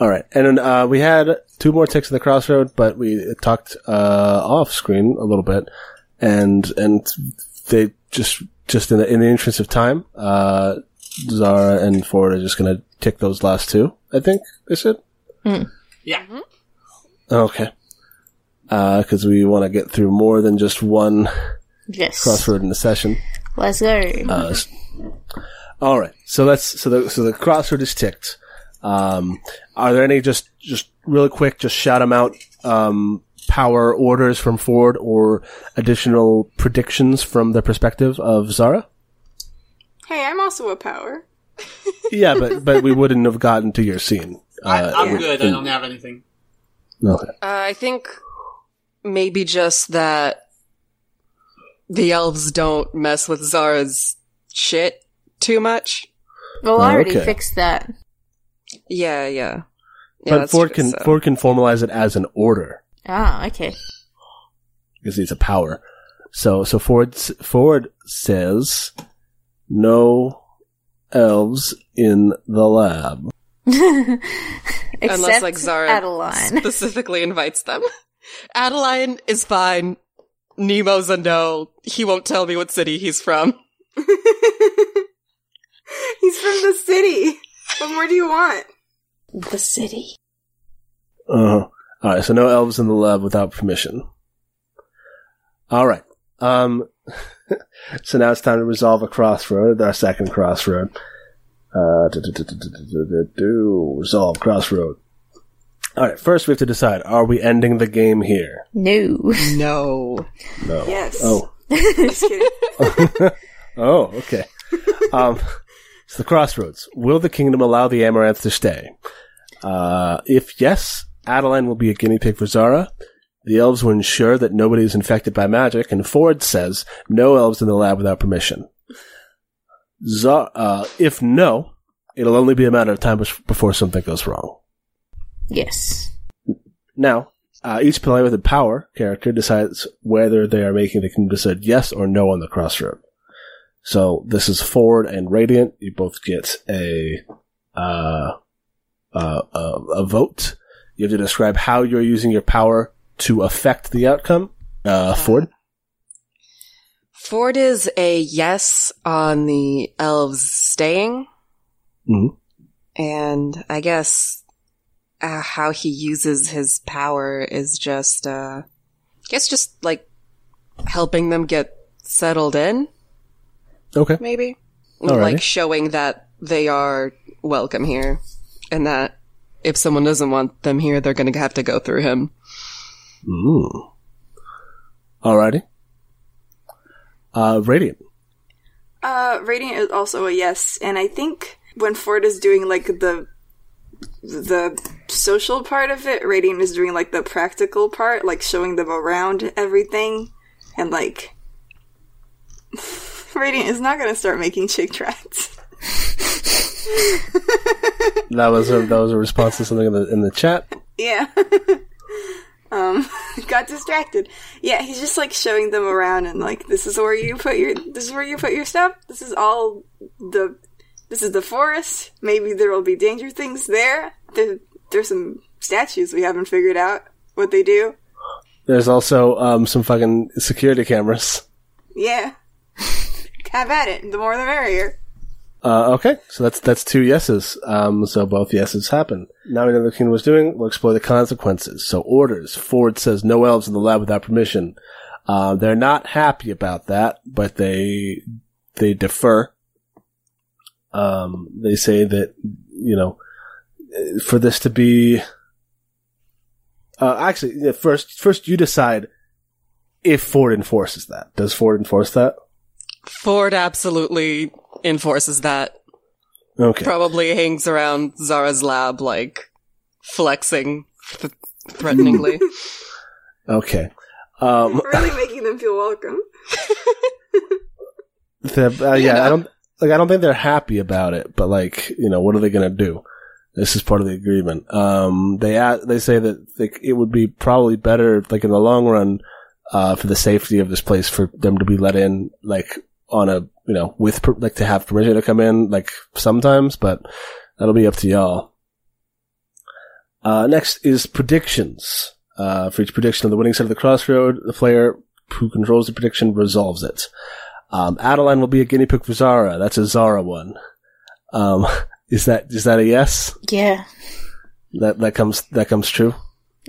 All right. And then, uh, we had two more ticks in the crossroad, but we talked, uh, off screen a little bit and, and they just, just in the, in the interest of time, uh, Zara and Ford are just going to tick those last two, I think they said. Yeah. Okay. Uh, cause we want to get through more than just one Yes. crossroad in the session. Let's go. Uh, all right. So that's so the so the crossroad is ticked. Um, are there any just just really quick? Just shout them out. Um, power orders from Ford or additional predictions from the perspective of Zara. Hey, I'm also a power. Yeah, but but we wouldn't have gotten to your scene. I, Uh, I'm yeah. good. I don't have anything. okay. Uh, I think maybe just that the elves don't mess with Zara's shit too much. well, I already okay. fixed that. Yeah, yeah. Yeah, but Ford true, can so. Ford can formalize it as an order. Ah, okay. because it's a power. So so Ford Ford says no elves in the lab. Unless like Zara Adeline. specifically invites them. Adeline is fine. Nemo's a no. He won't tell me what city he's from. He's from the city. What more do you want? the city. Uh-huh. All right, so no elves in the lab without permission. All right. Um, so now it's time to resolve a crossroad, our second crossroad. Uh, resolve crossroad. All right, first we have to decide are we ending the game here? No. No. No. Yes. Oh. Oh, okay. Um, so the crossroads. Will the kingdom allow the Amaranth to stay? Uh, if yes, Adeline will be a guinea pig for Zara. The elves will ensure that nobody is infected by magic, and Ford says no elves in the lab without permission. Zara, uh, if no, it'll only be a matter of time before something goes wrong. Yes. Now, uh, each player with a power character decides whether they are making the kingdom decide yes or no on the crossroad. So this is Ford and Radiant. You both get a uh, uh, a, a vote. You have to describe how you're using your power to affect the outcome. Uh, Ford. Ford is a yes on the elves staying, Mhm. and I guess uh, how he uses his power is just, uh, I guess, just like helping them get settled in, Okay. maybe, Alrighty. like showing that they are welcome here, and that if someone doesn't want them here, they're going to have to go through him. Mm. Alrighty. Uh, Radiant. Uh, Radiant is also a yes, and I think when Ford is doing like the the social part of it, Radiant is doing like the practical part, like showing them around everything, and like Radiant is not gonna start making chick tracts. That was a, that was a response to something in the in the chat. Yeah. um, got distracted. Yeah, he's just like showing them around and like this is where you put your this is where you put your stuff. This is all the this is the forest. Maybe there will be danger things there. There there's some statues we haven't figured out what they do. There's also um, some fucking security cameras. Yeah. Have at it. The more the merrier. Uh, okay, so that's that's two yeses. Um, so both yeses happen. Now we know what the kingdom was doing. We'll explore the consequences. So orders. Ford says no elves in the lab without permission. Uh, they're not happy about that, but they they defer. Um, they say that you know for this to be. Uh, actually, first first you decide if Ford enforces that. Does Ford enforce that? Ford absolutely enforces that. Okay. Probably hangs around Zara's lab, like flexing th- threateningly. Okay. Um, Really making them feel welcome. The, uh, yeah, I don't like. I don't think they're happy about it, but like, you know, what are they going to do? This is part of the agreement. Um, they a they say that like, it would be probably better, like in the long run, uh, for the safety of this place, for them to be let in, like on a, you know, with per- like to have permission to come in, like sometimes, but that'll be up to y'all. Uh, next is predictions. Uh, for each prediction on the winning side of the crossroad, the player who controls the prediction resolves it. Um, Adeline will be a guinea pig for Zara. That's a Zara one. Um, is that is that a yes? Yeah. That that comes that comes true.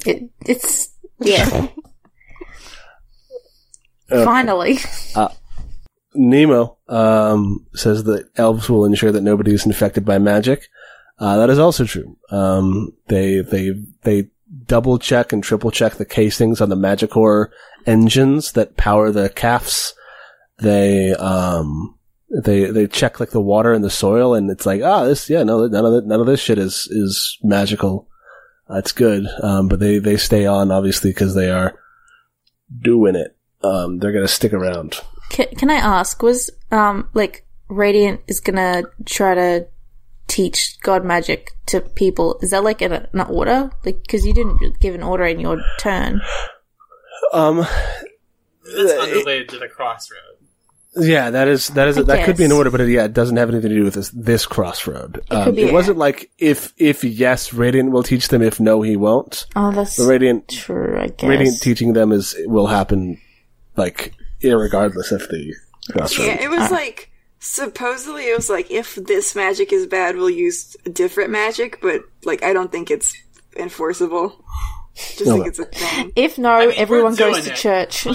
It, it's yeah. Okay. Finally. Nemo um, says that elves will ensure that nobody is infected by magic. Uh, that is also true. Um, they they they double check and triple check the casings on the Magicore engines that power the calves. They um they they check like the water and the soil, and it's like ah this yeah no none of the, none of this shit is is magical. That's good. Um, but they they stay on obviously because they are doing it. Um, they're gonna stick around. Can, can I ask, was, um, like, Radiant is gonna try to teach God magic to people. Is that like an, an order? Like, cause you didn't give an order in your turn. Um, That's unrelated to the crossroad. yeah, that is that is I that could be an order, but it, yeah, it doesn't have anything to do with this this crossroad. It, um, it wasn't like if if yes, Radiant will teach them. If no, he won't. Oh, that's The Radiant true, I guess. Radiant teaching them is will happen like irregardless of the crossroad. Yeah, it was like supposedly it was like if this magic is bad, we'll use different magic, but like I don't think it's enforceable. Just think Okay. it's a thing. If no, I mean, everyone goes to it. church.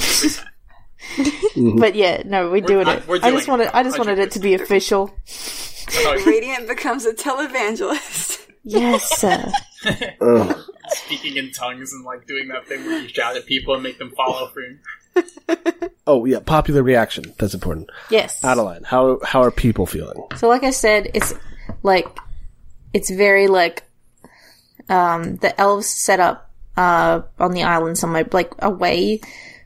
but yeah, no, we're doing uh, it. we're I just wanted, it. I just wanted it to be official. Radiant becomes a televangelist. Yes, sir. Speaking in tongues and like doing that thing where you shout at people and make them follow through. Oh yeah, popular reaction. That's important. Yes. Adeline, how how are people feeling? So, like I said, it's like it's very like um, the elves set up uh, on the island somewhere, like away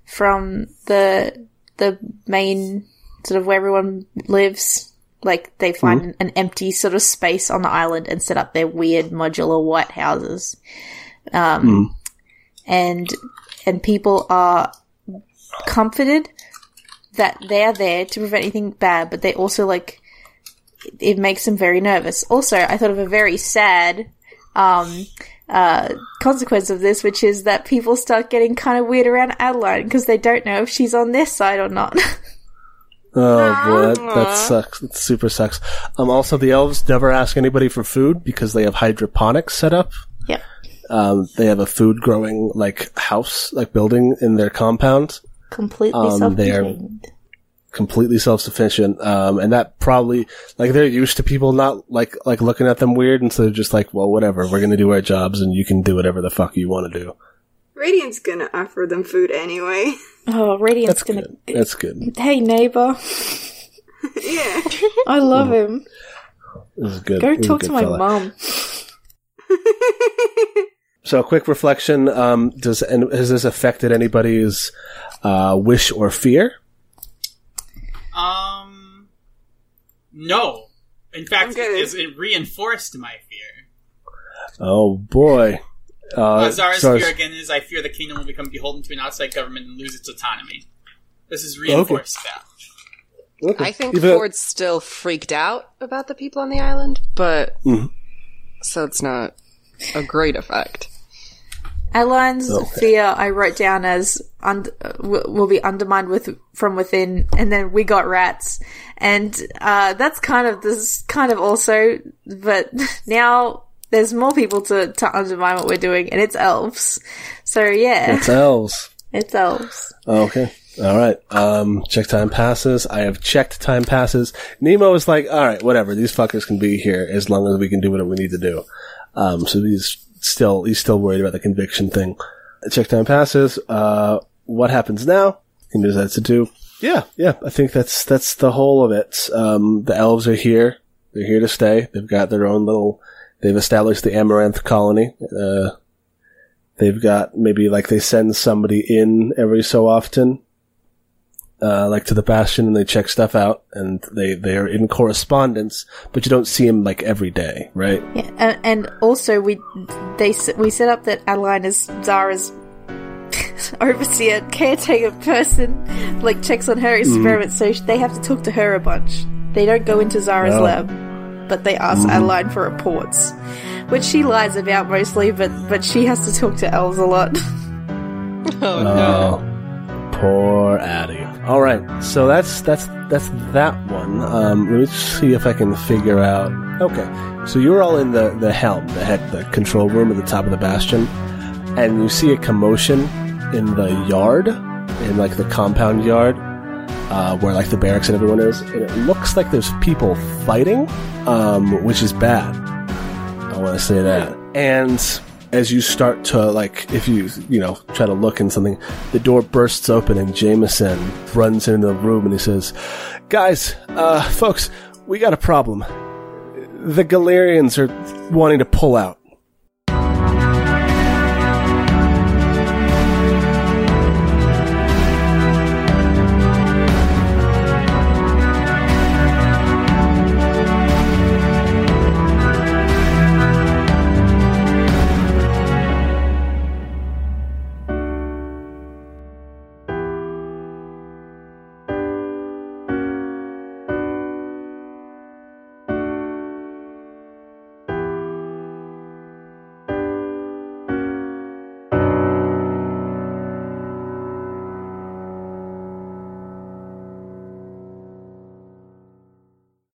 from the the main sort of where everyone lives. Like they find an empty sort of space on the island and set up their weird modular white houses. Um, and and people are comforted that they're there to prevent anything bad, but they also like it makes them very nervous. Also, I thought of a very sad um, uh, consequence of this, which is that people start getting kind of weird around Adeline because they don't know if she's on their side or not. Oh boy, that, that sucks. That super sucks. Um, also the elves never ask anybody for food because they have hydroponics set up. yep. Um, they have a food growing like house, like building in their compound. Completely Um, they are- self-contained. completely self-sufficient um and that probably like they're used to people not like like looking at them weird and so they're just like well whatever we're gonna do our jobs and you can do whatever the fuck you want to do Radiant's gonna offer them food anyway. Oh, Radiant's that's gonna. good that's good Hey, neighbor. yeah. I love him. this is good Go This is a talk good to my fella. mum. so a quick reflection um does and has this affected anybody's uh wish or fear Um, no. In fact, I'm it, good. is- it reinforced my fear. oh boy uh, Zara's Zara's- fear again is I fear the kingdom will become beholden to an outside government and lose its autonomy. This has reinforced that. Okay. I think Even- Ford's still freaked out about the people on the island, but Mhm. so it's not a great effect. Adeline's Okay. fear I wrote down as uh, will be undermined with from within, and then we got rats, and uh, that's kind of this kind of also, but now there's more people to to undermine what we're doing, and it's elves. So yeah, it's elves it's elves. Okay. All right. Um, check time passes. I have checked time passes. Nemo is like, all right, whatever. These fuckers can be here as long as we can do what we need to do. Um, so he's still, he's still worried about the conviction thing. Check time passes. Uh, what happens now? He decides to do. Yeah, yeah. I think that's, that's the whole of it. Um, the elves are here. They're here to stay. They've got their own little, they've established the Amaranth colony. Uh, they've got maybe like they send somebody in every so often uh, like to the bastion and they check stuff out and they they're in correspondence but you don't see him like every day right Yeah, and, and also we they s- we set up that Adeline is Zara's overseer, caretaker person, like checks on her experiments, so they have to talk to her a bunch. They don't go into Zara's Oh. lab, but they ask Adeline for reports, which she lies about mostly, but but she has to talk to elves a lot. Oh no. oh poor addie all right so that's that's that's that one um let me see if i can figure out okay so you're all in the the helm the head the control room at the top of the bastion and you see a commotion in the yard in like the compound yard uh, where like the barracks and everyone is, and it looks like there's people fighting, um, which is bad. I want to say that. And as you start to like, if you you know try to look in something, the door bursts open and Jameson runs into the room and he says, "Guys, uh, folks, we got a problem. The Galarians are wanting to pull out."